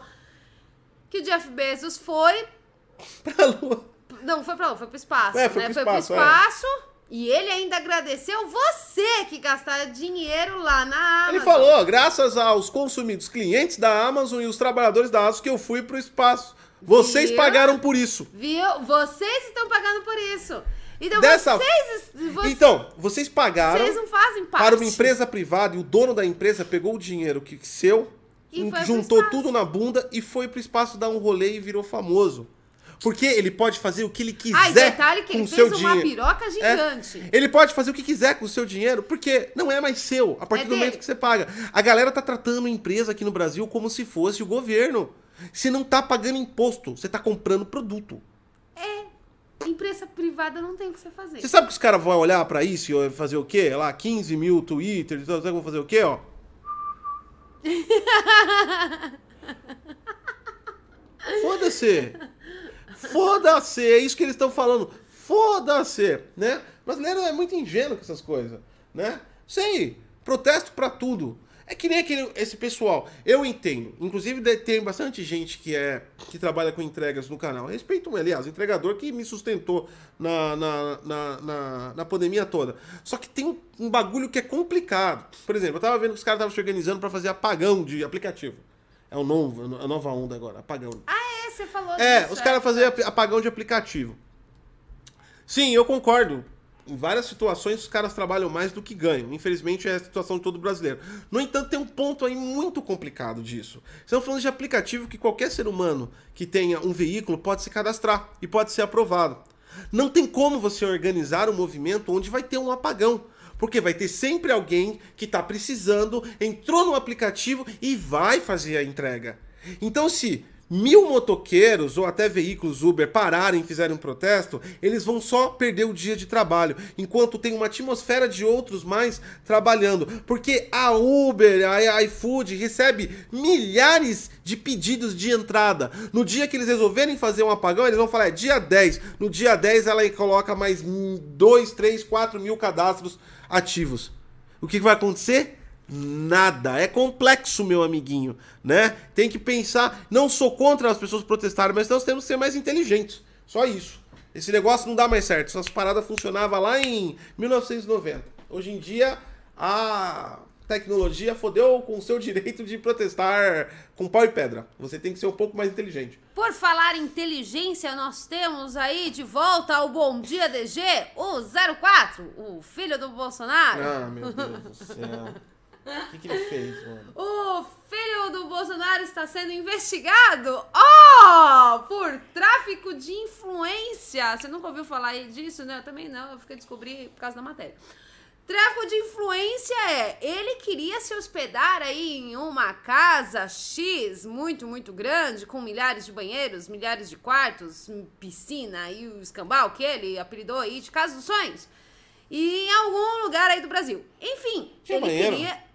que o Jeff Bezos foi. Pra lua. Não, foi pra lá, foi pro espaço. É, foi né? pro foi pro espaço, é. E ele ainda agradeceu você que gastar dinheiro lá na Amazon. Ele falou, graças aos consumidos clientes da Amazon e os trabalhadores da Amazon que eu fui pro espaço. Vocês Viu? pagaram por isso. Viu? Vocês estão pagando por isso. Então Dessa- vocês, vocês, Então, vocês pagaram vocês não fazem parte. para uma empresa privada e o dono da empresa pegou o dinheiro que seu, juntou tudo na bunda e foi pro espaço dar um rolê e virou famoso. Porque ele pode fazer o que ele quiser Ah, e detalhe que com ele fez uma dinheiro. piroca É. gigante. Ele pode fazer o que quiser com o seu dinheiro, porque não é mais seu, a partir É do momento que você paga. A galera tá tratando a empresa aqui no Brasil como se fosse o governo. Você não tá pagando imposto, você tá comprando produto. Empresa privada não tem o que você fazer. Você sabe que os caras vão olhar pra isso e fazer o quê? Lá, 15 mil Twitter, então vão fazer o quê, ó? Foda-se! Foda-se! É isso que eles estão falando. Foda-se! Né? O brasileiro é muito ingênuo com essas coisas, né? Sei, protesto pra tudo. É que nem aquele, esse pessoal. Eu entendo. Inclusive, tem bastante gente que é que trabalha com entregas no canal. Respeito, aliás, o entregador que me sustentou na, na, na, na, na pandemia toda. Só que tem um, bagulho que é complicado. Por exemplo, eu tava vendo que os caras estavam se organizando pra fazer apagão de aplicativo. É o novo, a nova onda agora, apagão. É, você falou É, disso, os caras faziam ap- apagão de aplicativo. Sim, eu concordo. Em várias situações, os caras trabalham mais do que ganham. Infelizmente, é a situação de todo brasileiro. No entanto, tem um ponto aí muito complicado disso. Estamos falando de aplicativo que qualquer ser humano que tenha um veículo pode se cadastrar e pode ser aprovado. Não tem como você organizar um movimento onde vai ter um apagão. Porque vai ter sempre alguém que está precisando, entrou no aplicativo e vai fazer a entrega. Então, se mil motoqueiros ou até veículos Uber pararem e fizerem um protesto, eles vão só perder o dia de trabalho, enquanto tem uma atmosfera de outros mais trabalhando. Porque a Uber, a iFood recebe milhares de pedidos de entrada. No dia que eles resolverem fazer um apagão, eles vão falar, é dia 10. No dia 10 ela coloca mais 2, 3, 4 mil cadastros ativos. O que vai acontecer? Nada. É complexo, meu amiguinho, né? Tem que pensar. Não sou contra as pessoas protestarem, mas nós temos que ser mais inteligentes. Só isso. Esse negócio não dá mais certo. Essas paradas funcionavam lá em 1990. Hoje em dia, a tecnologia fodeu com o seu direito de protestar com pau e pedra. Você tem que ser um pouco mais inteligente. Por falar em inteligência, nós temos aí de volta ao Bom Dia DG, o 04, o filho do Bolsonaro. Ah, meu Deus do céu. O que, que ele fez, mano? O filho do Bolsonaro está sendo investigado, ó, por tráfico de influência. Você nunca ouviu falar aí disso, né? Eu também não, eu fiquei descobri por causa da matéria. Tráfico de influência é, ele queria se hospedar aí em uma casa X muito, muito grande, com milhares de banheiros, milhares de quartos, piscina e o escambau que ele apelidou aí de Casa dos Sonhos. E em algum lugar aí do Brasil. Enfim, Tinha ele banheiro? queria...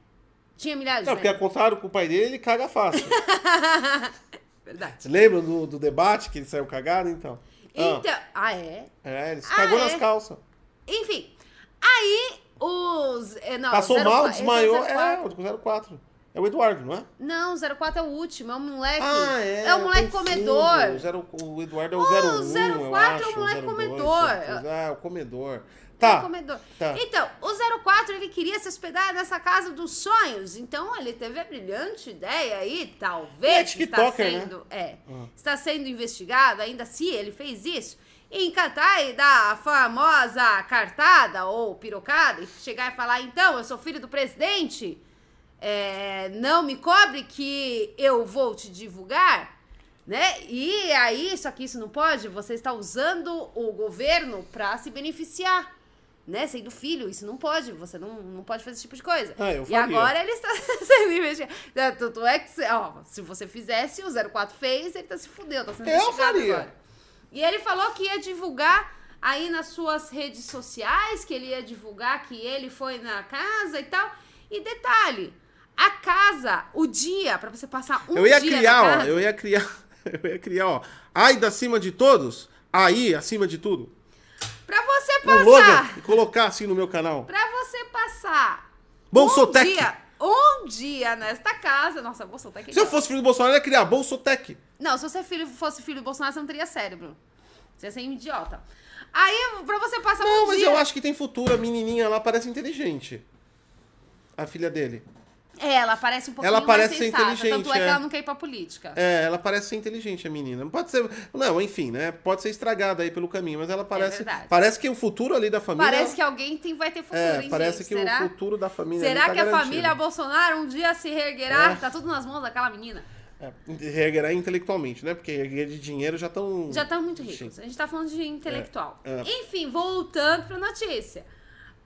Tinha milhares Não, de porque ao banheiros. contrário com o pai dele, ele caga fácil. Verdade. Você lembra do, do debate que ele saiu cagado, então? Ah, Então, ah, é? é, ele se Ah, cagou é? nas calças. Enfim, aí os... é, Não, Passou 04, mal, desmaiou. o É, 04. o 04. É o Eduardo, não é? Não, o 04 é o último, é o moleque. Ah, é. É o moleque comedor. O, zero, o Eduardo é o O 01, 04 eu é acho. o moleque 02, comedor. 03. Ah, o comedor. É Tá. comedor. tá. Então, o 04 ele queria se hospedar nessa casa dos sonhos. Então, ele teve a brilhante ideia aí, Ele é talvez está tiktoker, né? sendo, é, Ah. está sendo investigado, ainda se ele fez isso, em catar e dar a famosa cartada ou pirocada e chegar e falar, então, eu sou filho do presidente, é, não me cobre que eu vou te divulgar, né? E aí, só que isso não pode, você está usando o governo para se beneficiar, né? Sendo filho, isso não pode, você não, não pode fazer esse tipo de coisa. Ah, e agora ele está sendo investigado. É, Tanto é que, se- ó, se você fizesse, o 04 fez, ele tá se fudeu, tá sendo Eu investigado faria. agora. E ele falou que ia divulgar aí nas suas redes sociais, que ele ia divulgar que ele foi na casa e tal. E detalhe, a casa, o dia, pra você passar um eu ia dia criar, na ó. casa, Eu ia criar. Eu ia criar, ó. Ai da acima de todos, aí acima de tudo. Pra você Um passar, e colocar assim no meu canal. pra você passar Bolsotec. um dia, um dia nesta casa, nossa, Bolsotec é Se eu fosse filho do Bolsonaro, eu ia criar Bolsotec. Não, se você filho, fosse filho do Bolsonaro, você não teria cérebro. Você ia ser um idiota. Aí, pra você passar Não, mas dia... eu acho que tem futuro. A menininha lá parece inteligente. A filha dele. É, ela parece um pouquinho Ela parece mais ser sensata, inteligente, tanto é, que é. ela não quer ir pra política. É, ela parece ser inteligente, a menina. Pode ser. Não, enfim, né? Pode ser estragada aí pelo caminho, mas ela parece. verdade. parece que o futuro ali da família. Parece que alguém tem, vai ter futuro, É, hein, parece gente? que Será? o futuro da família. Será tá que a garantido. família Bolsonaro um dia se reerguerá? É. Tá tudo nas mãos daquela menina. É, reerguerá intelectualmente, né? Porque erguer de dinheiro já estão. Já estão muito ricos. A gente tá falando de intelectual. É, é. Enfim, voltando pra notícia.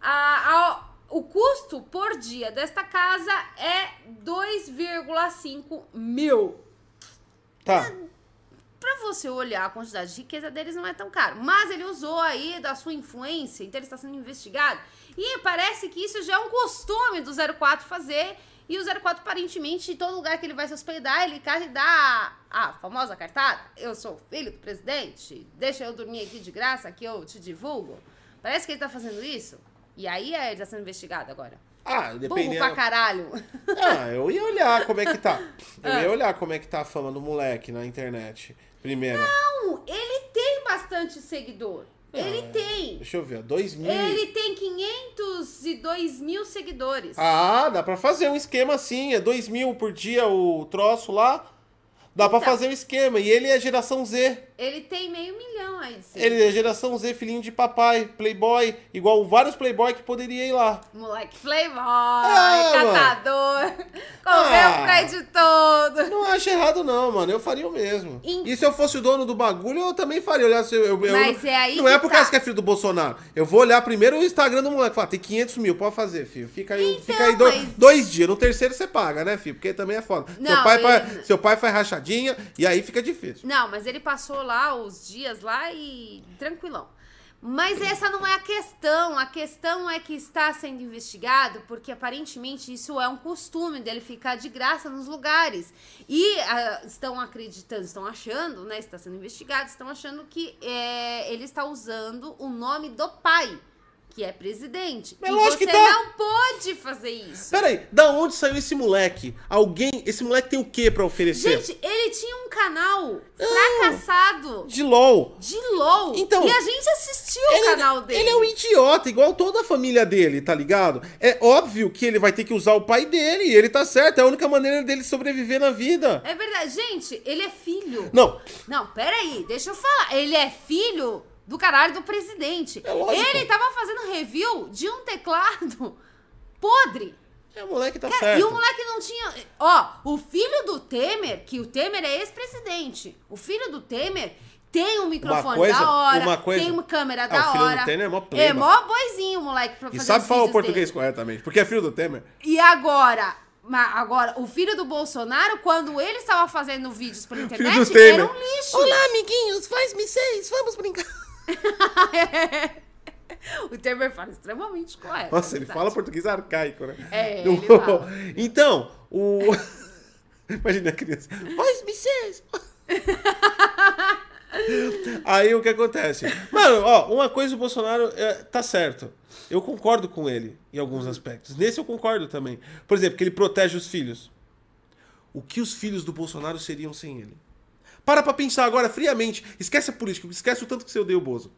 A- a- o custo por dia desta casa é 2,5 mil. Tá. Pra você olhar a quantidade de riqueza deles, não é tão caro. Mas ele usou aí da sua influência, então ele está sendo investigado. E parece que isso já é um costume do 04 fazer. E o 04, aparentemente, em todo lugar que ele vai se hospedar, ele cai e dá a, a famosa cartada. Eu sou filho do presidente, deixa eu dormir aqui de graça que eu te divulgo. Parece que ele tá fazendo isso. E aí é, ele tá sendo investigado agora. Ah, Burro dependendo. pra caralho. Ah, eu ia olhar como é que tá. Eu Ah. ia olhar como é que tá a fama do moleque na internet. Primeiro. Não, ele tem bastante seguidor. Ele Ah, tem. Deixa eu ver, 2 mil. Ele tem 502 mil seguidores. Ah, dá pra fazer um esquema assim. É 2 mil por dia o troço lá. Dá pra Então. fazer um esquema. E ele é geração Z. Ele tem meio milhão aí de Ele é geração Z, filhinho de papai, playboy. Igual vários playboy que poderia ir lá. Moleque playboy, Ah, catador, comeu Ah. o prédio todo. Não acho errado, não, mano. Eu faria o mesmo. E se eu fosse o dono do bagulho, eu também faria. Olhar se eu, eu- eu Mas não, é aí não é por tá. causa que é filho do Bolsonaro. Eu vou olhar primeiro o Instagram do moleque. Falar, tem 500 mil, pode fazer, filho. Fica aí, Então, fica aí do- mas- dois dias. No terceiro você paga, né, filho? Porque também é foda. seu, Não, pai ele- faz, seu pai faz rachadinha e aí fica difícil. Não, mas ele passou lá os dias lá e tranquilão. Mas essa não é a questão. A questão é que está sendo investigado porque aparentemente isso é um costume dele ficar de graça nos lugares. E ah, estão acreditando, estão achando, né? Está sendo investigado, estão achando que é, ele está usando o nome do pai, que é presidente. Mas e lógico você que tá. não pode fazer isso. Pera aí, da onde saiu esse moleque? Alguém. Esse moleque tem o que pra oferecer? Gente, ele tinha um canal fracassado de LOL. de LOL. Então, e a gente assistiu o canal dele. Ele é um idiota, igual toda a família dele, tá ligado? É óbvio que ele vai ter que usar o pai dele, e ele tá certo, é a única maneira dele sobreviver na vida. É verdade. Gente, ele é filho. Não, Não, peraí, deixa eu falar. Ele é filho do caralho do presidente. É lógico. Ele tava fazendo review de um teclado podre. é, o moleque tá Cara, certo. E o moleque não tinha. Ó, o filho do Temer, que o Temer é ex-presidente. O filho do Temer tem um microfone coisa- da hora, uma coisa- tem uma câmera Ah, da o filho do hora. Temer é mó playboy. É mó boizinho, moleque, pra E fazer sabe falar o português dele. corretamente, porque é filho do Temer. E agora, agora, o filho do Bolsonaro, quando ele estava fazendo vídeos pela internet, Filho do Temer. era um lixo. amiguinhos, faz-me seis, vamos brincar. o Temer fala extremamente correto. Nossa, é ele verdade. fala português arcaico, né? É, ele fala. Então, o. Imagina a criança. Faz-me seis. Aí o que acontece? Mano, ó, uma coisa o Bolsonaro é, tá certo. Eu concordo com ele em alguns aspectos. Nesse eu concordo também. Por exemplo, que ele protege os filhos. O que os filhos do Bolsonaro seriam sem ele? Para pra pensar agora friamente. Esquece a política, esquece o tanto que você odeia o Bozo.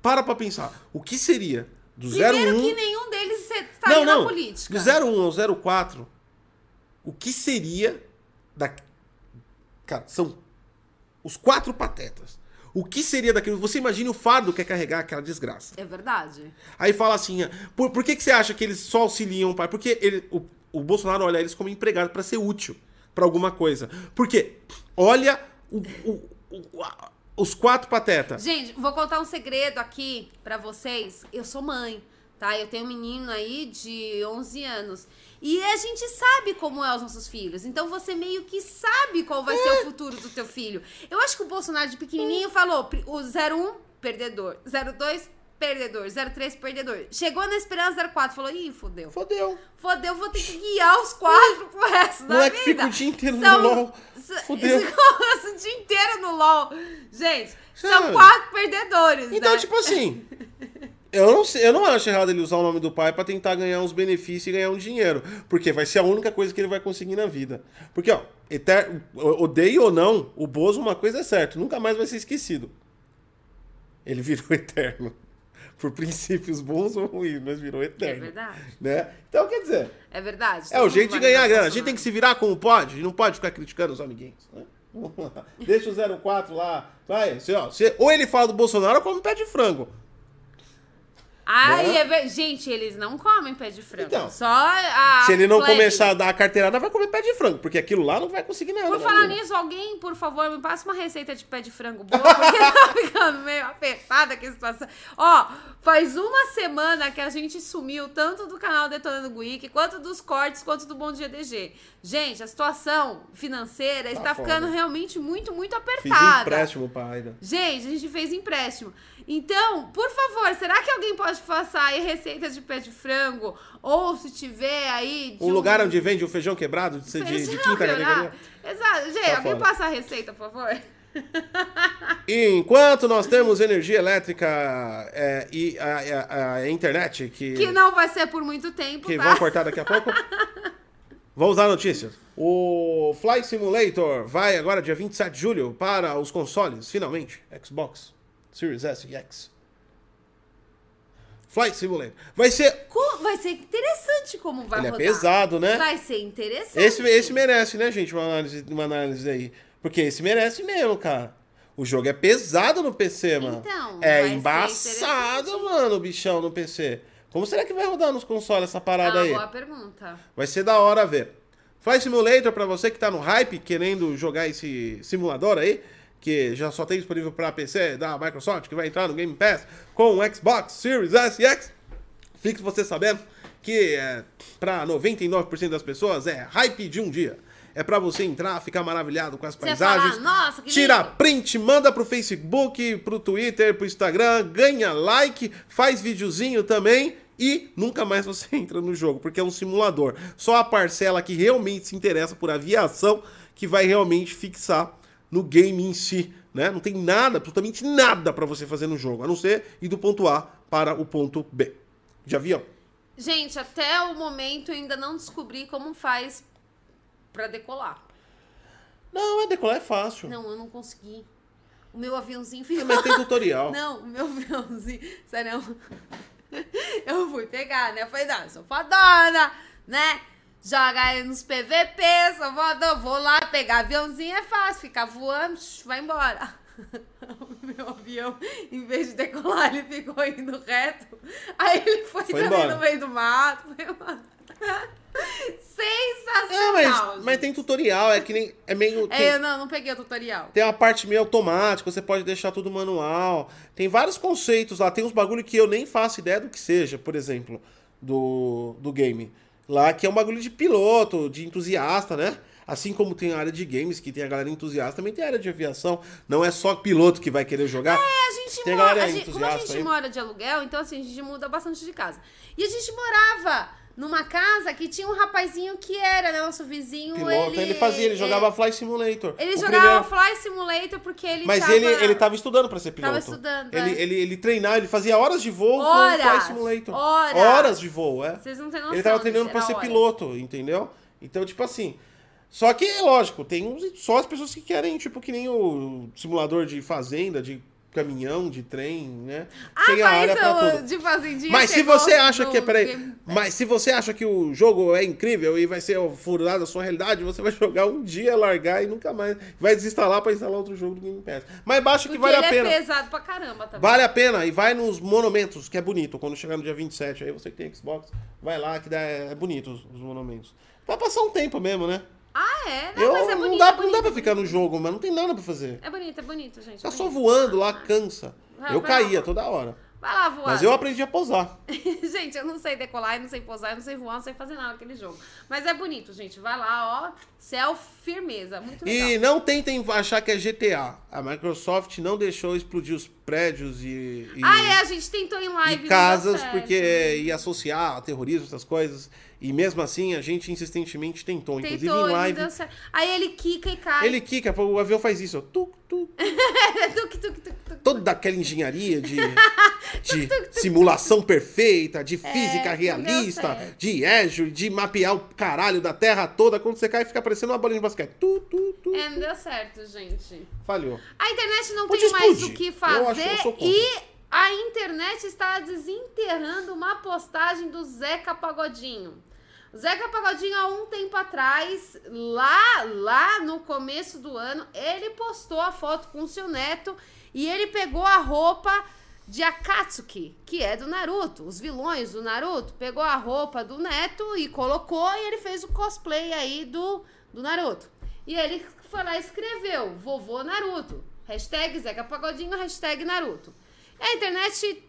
Para pra pensar. O que seria do 01... Primeiro que nenhum deles estaria Não, não. na política. Do 01 ao 04, o que seria da. Cara, são os quatro patetas. O que seria daquilo? Você imagina o fardo que é carregar aquela desgraça. É verdade. Aí fala assim: ah, por, por que, que você acha que eles só auxiliam o pai? Porque ele, o, o Bolsonaro olha eles como empregado para ser útil para alguma coisa. Porque olha o- o- o- os quatro patetas. Gente, vou contar um segredo aqui pra vocês. Eu sou mãe, tá? Eu tenho um menino aí de 11 anos. E a gente sabe como é os nossos filhos. Então você meio que sabe qual vai ser o futuro do teu filho. Eu acho que o Bolsonaro de pequenininho falou: o 01, perdedor. 02, perdedor. 03, perdedor. Chegou na esperança 04, falou: ih, fodeu. Fodeu. Fodeu, vou ter que guiar os quatro pro resto da Moleque vida. fica o dia inteiro no São- LOL. s- Fudeu. Ficou o dia inteiro no LOL. Gente, são quatro perdedores, Então, né? tipo assim, eu não sei, eu não acho errado ele usar o nome do pai pra tentar ganhar uns benefícios e ganhar um dinheiro, porque vai ser a única coisa que ele vai conseguir na vida. Porque, ó, eter... odeio ou não, o Bozo uma coisa é certa, nunca mais vai ser esquecido. Ele virou eterno. Por princípios bons ou ruins, mas virou É eterno. verdade. Né? Então, quer dizer, É verdade. é o jeito de ganhar grana. A gente tem que se virar como pode. A gente não pode ficar criticando os amiguinhos. Né? Deixa o 04 lá. Vai, você, ó, ou ele fala do Bolsonaro ou come pé de frango. Ai, Né? é ver- gente, eles não comem pé de frango. Então, Só a. Se ele não plebe. começar a dar a carteirada, vai comer pé de frango, porque aquilo lá não vai conseguir nada. Por né, falar nisso, alguém, por favor, me passa uma receita de pé de frango boa, porque tá ficando meio apertada aqui a situação. Ó, faz uma semana que a gente sumiu tanto do canal Detonando Geek, quanto dos cortes, quanto do Bom Dia DG. Gente, a situação financeira está foda. ficando realmente muito, muito Fiz apertada. empréstimo pra Aida. Gente, a gente fez empréstimo. Então, por favor, será que alguém pode passar aí receita de pé de frango? Ou se tiver aí. de Um lugar onde vende o feijão quebrado de, de, de Feijão quinta categoria. Exato. Gente, Tá alguém passa a receita, por favor? E enquanto nós temos energia elétrica é, e a, a- a internet que, Que não vai ser por muito tempo, que tá? vão cortar daqui a pouco, vamos dar notícias. O Flight Simulator vai agora dia 27 de julho para os consoles, finalmente. Xbox Series S e X. Flight Simulator. Vai ser. Co- Vai ser interessante como vai Ele é rodar. pesado, né? Vai ser interessante. Esse, esse merece, né, gente? Uma análise, uma análise aí. Porque esse merece mesmo, cara. O jogo é pesado no PC, mano. Então, é embaçado, mano, o bichão no PC. Como será que vai rodar nos consoles essa parada Ah, aí? boa pergunta. Vai ser da hora ver. Flight Simulator, pra você que tá no hype, querendo jogar esse simulador aí, que já só tem disponível pra PC da Microsoft, que vai entrar no Game Pass com o Xbox Series S e X. Fique você sabendo que é, pra 99% das pessoas é hype de um dia. É pra você entrar, ficar maravilhado com as Você paisagens. falar, nossa, Tira lindo. print, manda pro Facebook, pro Twitter, pro Instagram, ganha like, faz videozinho também e nunca mais você entra no jogo, porque é um simulador. Só a parcela que realmente se interessa por aviação que vai realmente fixar no game em si, né? Não tem nada, absolutamente nada pra você fazer no jogo, a não ser ir do ponto A para o ponto B. De avião. Gente, até o momento eu ainda não descobri como faz pra decolar. Não, é decolar é fácil. Não, eu não consegui. O meu aviãozinho ficou... Mas tem tutorial. Não, o meu aviãozinho... Sério, eu fui pegar, né? Eu falei, não, eu sou fodona, né? Joga ele nos PVP, sou fodona. Vou lá pegar aviãozinho, é fácil. Ficar voando, vai embora. O meu avião, em vez de decolar, ele ficou indo reto. Aí ele foi, Foi também embora. no meio do mato. Foi embora. Sensacional. É, mas, mas tem tutorial, é que nem. É meio. tem- É, eu não, não peguei o tutorial. Tem uma parte meio automática, você pode deixar tudo manual. Tem vários conceitos lá, tem uns bagulho que eu nem faço ideia do que seja, por exemplo, do, do game. Lá que é um bagulho de piloto, de entusiasta, né? Assim como tem a área de games, que tem a galera entusiasta, também tem a área de aviação. Não é só piloto que vai querer jogar. É, a gente Tem mora. galera a gente- como a gente aí. mora de aluguel, então assim, a gente muda bastante de casa. E a gente morava numa casa que tinha um rapazinho que era né, nosso vizinho. Piloto, ele, ele, fazia, ele jogava Flight Simulator. Ele O jogava primeiro- Fly Simulator porque ele Mas tava... ele, ele tava estudando pra ser piloto. Tava estudando, Ele, é. ele, ele treinava, ele fazia horas de voo Horas, com o Flight Simulator. horas. de voo, é. Vocês não têm noção. Ele tava treinando era ser horas. piloto, entendeu? Então, tipo assim. Só que, lógico, tem uns, só as pessoas que querem, tipo, que nem o simulador de fazenda, de caminhão, de trem, né? Ah, tem a mas área pra tudo. de fazendinha Mas se você acha que. Peraí. Game- Mas se você acha que o jogo é incrível e vai ser furado a sua realidade, você vai jogar um dia, largar e nunca mais. Vai desinstalar pra instalar outro jogo do Game Pass. Mas baixa que vale a pena. é pesado pra caramba também. Vale a pena. E vai nos monumentos, que é bonito. Quando chegar no dia 27, aí você que tem Xbox, vai lá, que dá, é bonito os, os monumentos. Vai passar um tempo mesmo, né? Ah, é? Não, Eu, mas é não, bonito, dá, é não bonito, dá pra é ficar no jogo, mas não tem nada pra fazer. É bonito, é bonito, gente. Tá é só voando lá, cansa. Vai, Eu vai caía lá. toda hora. Vai lá voar. Mas eu aprendi a pousar. gente, eu não sei decolar, eu não sei pousar, eu não sei voar, não sei fazer nada naquele jogo. Mas é bonito, gente. Vai lá, ó. Céu firmeza. Muito legal. E não tentem achar que é GTA. A Microsoft não deixou explodir os prédios e, e, Ah, é, a gente tentou em live. casas porque ia associar a terrorismo, essas coisas. E mesmo assim, a gente insistentemente tentou. Inclusive Tentou em e não live. deu certo. Aí ele quica e cai. Ele quica, o avião faz isso. ó, Tuc, tuc, tuc, tuc, tuc, tuc. toda aquela engenharia de, de simulação perfeita, de física não deu realista, de Azure, de mapear o caralho da terra toda. Quando você cai, fica parecendo uma bolinha de basquete. Tu, tu, tu. É, não deu certo, gente. Falhou. A internet não Pode tem mais explodir. o que Eu acho- eu fazer e a internet está desenterrando uma postagem do Zeca Pagodinho. Zeca Pagodinho, há um tempo atrás, lá, lá no começo do ano, ele postou a foto com o seu neto e ele pegou a roupa de Akatsuki, que é do Naruto, os vilões do Naruto, pegou a roupa do neto e colocou e ele fez o cosplay aí do, do Naruto. E ele foi lá e escreveu, vovô Naruto, hashtag Zeca Pagodinho, hashtag Naruto. E a internet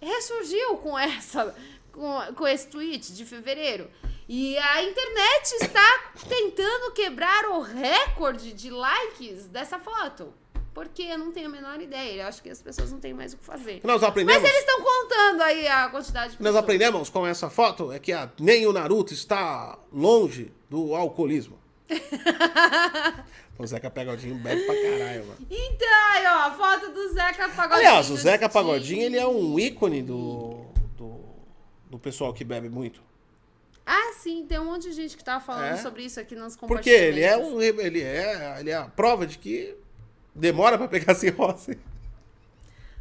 ressurgiu com essa com, com esse tweet de fevereiro. E a internet está tentando quebrar o recorde de likes dessa foto. Porque eu não tenho a menor ideia. Eu acho que as pessoas não têm mais o que fazer. Nós aprendemos. Mas eles estão contando aí a quantidade de Nós pessoas. aprendemos com essa foto é que a- nem o Naruto está longe do alcoolismo. o Zeca Pagodinho bebe pra caralho, mano. Então, aí, ó, a foto do Zeca Pagodinho. Aliás, o Zeca Pagodinho, ele é um ícone do, do, do pessoal que bebe muito. Ah, sim, tem um monte de gente que tava falando É. sobre isso aqui nos Porque ele é, um, ele, é, ele é a prova de que demora pra pegar cirrose.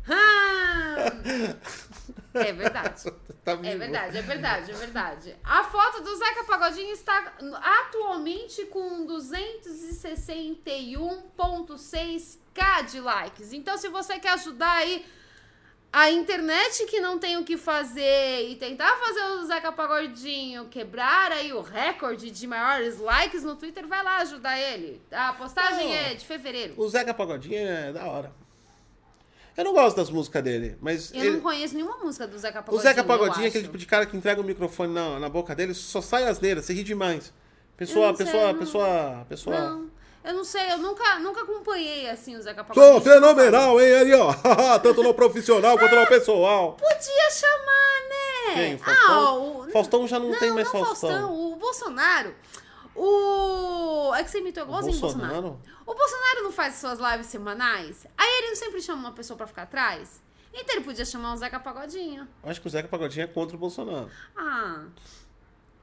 Ah! É verdade. Tá É verdade, é verdade, é verdade. A foto do Zeca Pagodinho está atualmente com 261,6k de likes. Então, se você quer ajudar aí a internet que não tem o que fazer e tentar fazer o Zeca Pagodinho quebrar aí o recorde de maiores likes no Twitter, vai lá ajudar ele. A postagem Não. é de fevereiro. O Zeca Pagodinho é da hora. Eu não gosto das músicas dele, mas. Eu ele- não conheço nenhuma música do Zeca O Pagodinho. Zeca eu Pagodinho é aquele tipo de cara que entrega o microfone na, na boca dele, só sai asneira, você ri demais. Pessoa, não sei, pessoa, não. pessoa, pessoa. Não, eu não sei, eu nunca, nunca acompanhei assim o Zeca Pagodinho. Sou fenomenal, hein, aí, ó. Tanto no profissional quanto no pessoal. Podia chamar, né? Quem? Ah, Faustão? o... Faustão já não, não, tem mais não Faustão. O Bolsonaro. O. É que você imitou igualzinho o Bolsonaro. Bolsonaro? O Bolsonaro não faz suas lives semanais? Aí ele não sempre chama uma pessoa pra ficar atrás? Então ele podia chamar o Zeca Pagodinho. Acho que o Zeca Pagodinho é contra o Bolsonaro. Ah.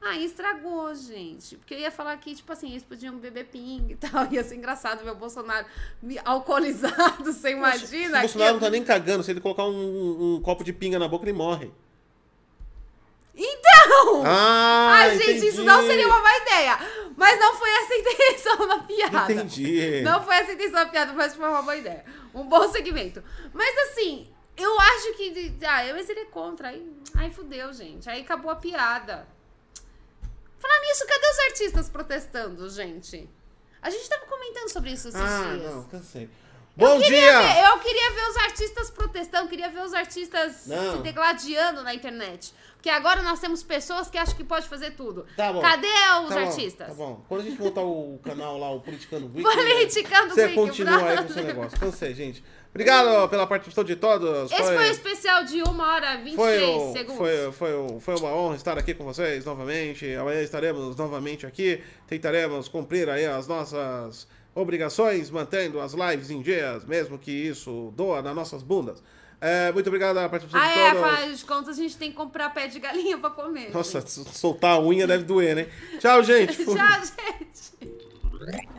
Aí estragou, gente. Porque eu ia falar que, tipo assim, eles podiam beber ping e tal. Ia ser engraçado ver o Bolsonaro me- alcoolizado, você imagina? o Bolsonaro não que- tá nem cagando. Se ele colocar um, um- um copo de pinga na boca, ele morre. Então! Ah, Ai, gente, isso entendi. não seria uma má ideia. Mas não foi essa a intenção da piada. Entendi. Não foi essa a intenção da piada, mas foi uma boa ideia. Um bom segmento. Mas assim, eu acho que. Ah, mas ele é contra. Aí, aí fudeu, gente. Aí acabou a piada. Falar nisso, cadê os artistas protestando, gente? A gente tava comentando sobre isso esses Ah, dias. não, cansei. Eu Bom queria dia! ver- eu queria ver os artistas protestando, queria ver os artistas Não. se degladiando na internet. Porque agora nós temos pessoas que acham que pode fazer tudo. Tá bom. Cadê os Tá bom, artistas? Tá bom. Quando a gente montar o canal lá, o Politicando Week, Politicando você continua aí com o seu negócio. Cansei, gente. Obrigado pela participação de todos. Esse foi o especial de 1 hora e 23 Foi, o- segundos. foi, foi, foi uma honra estar aqui com vocês novamente. Amanhã estaremos novamente aqui. Tentaremos cumprir aí as nossas obrigações, mantendo as lives em dias, mesmo que isso doa nas nossas bundas. É, muito obrigado pela participação Ah, de é, todos. afinal de contas, a gente tem que comprar pé de galinha pra comer. Nossa, soltar a unha deve doer, né? Tchau, gente. Tchau, gente.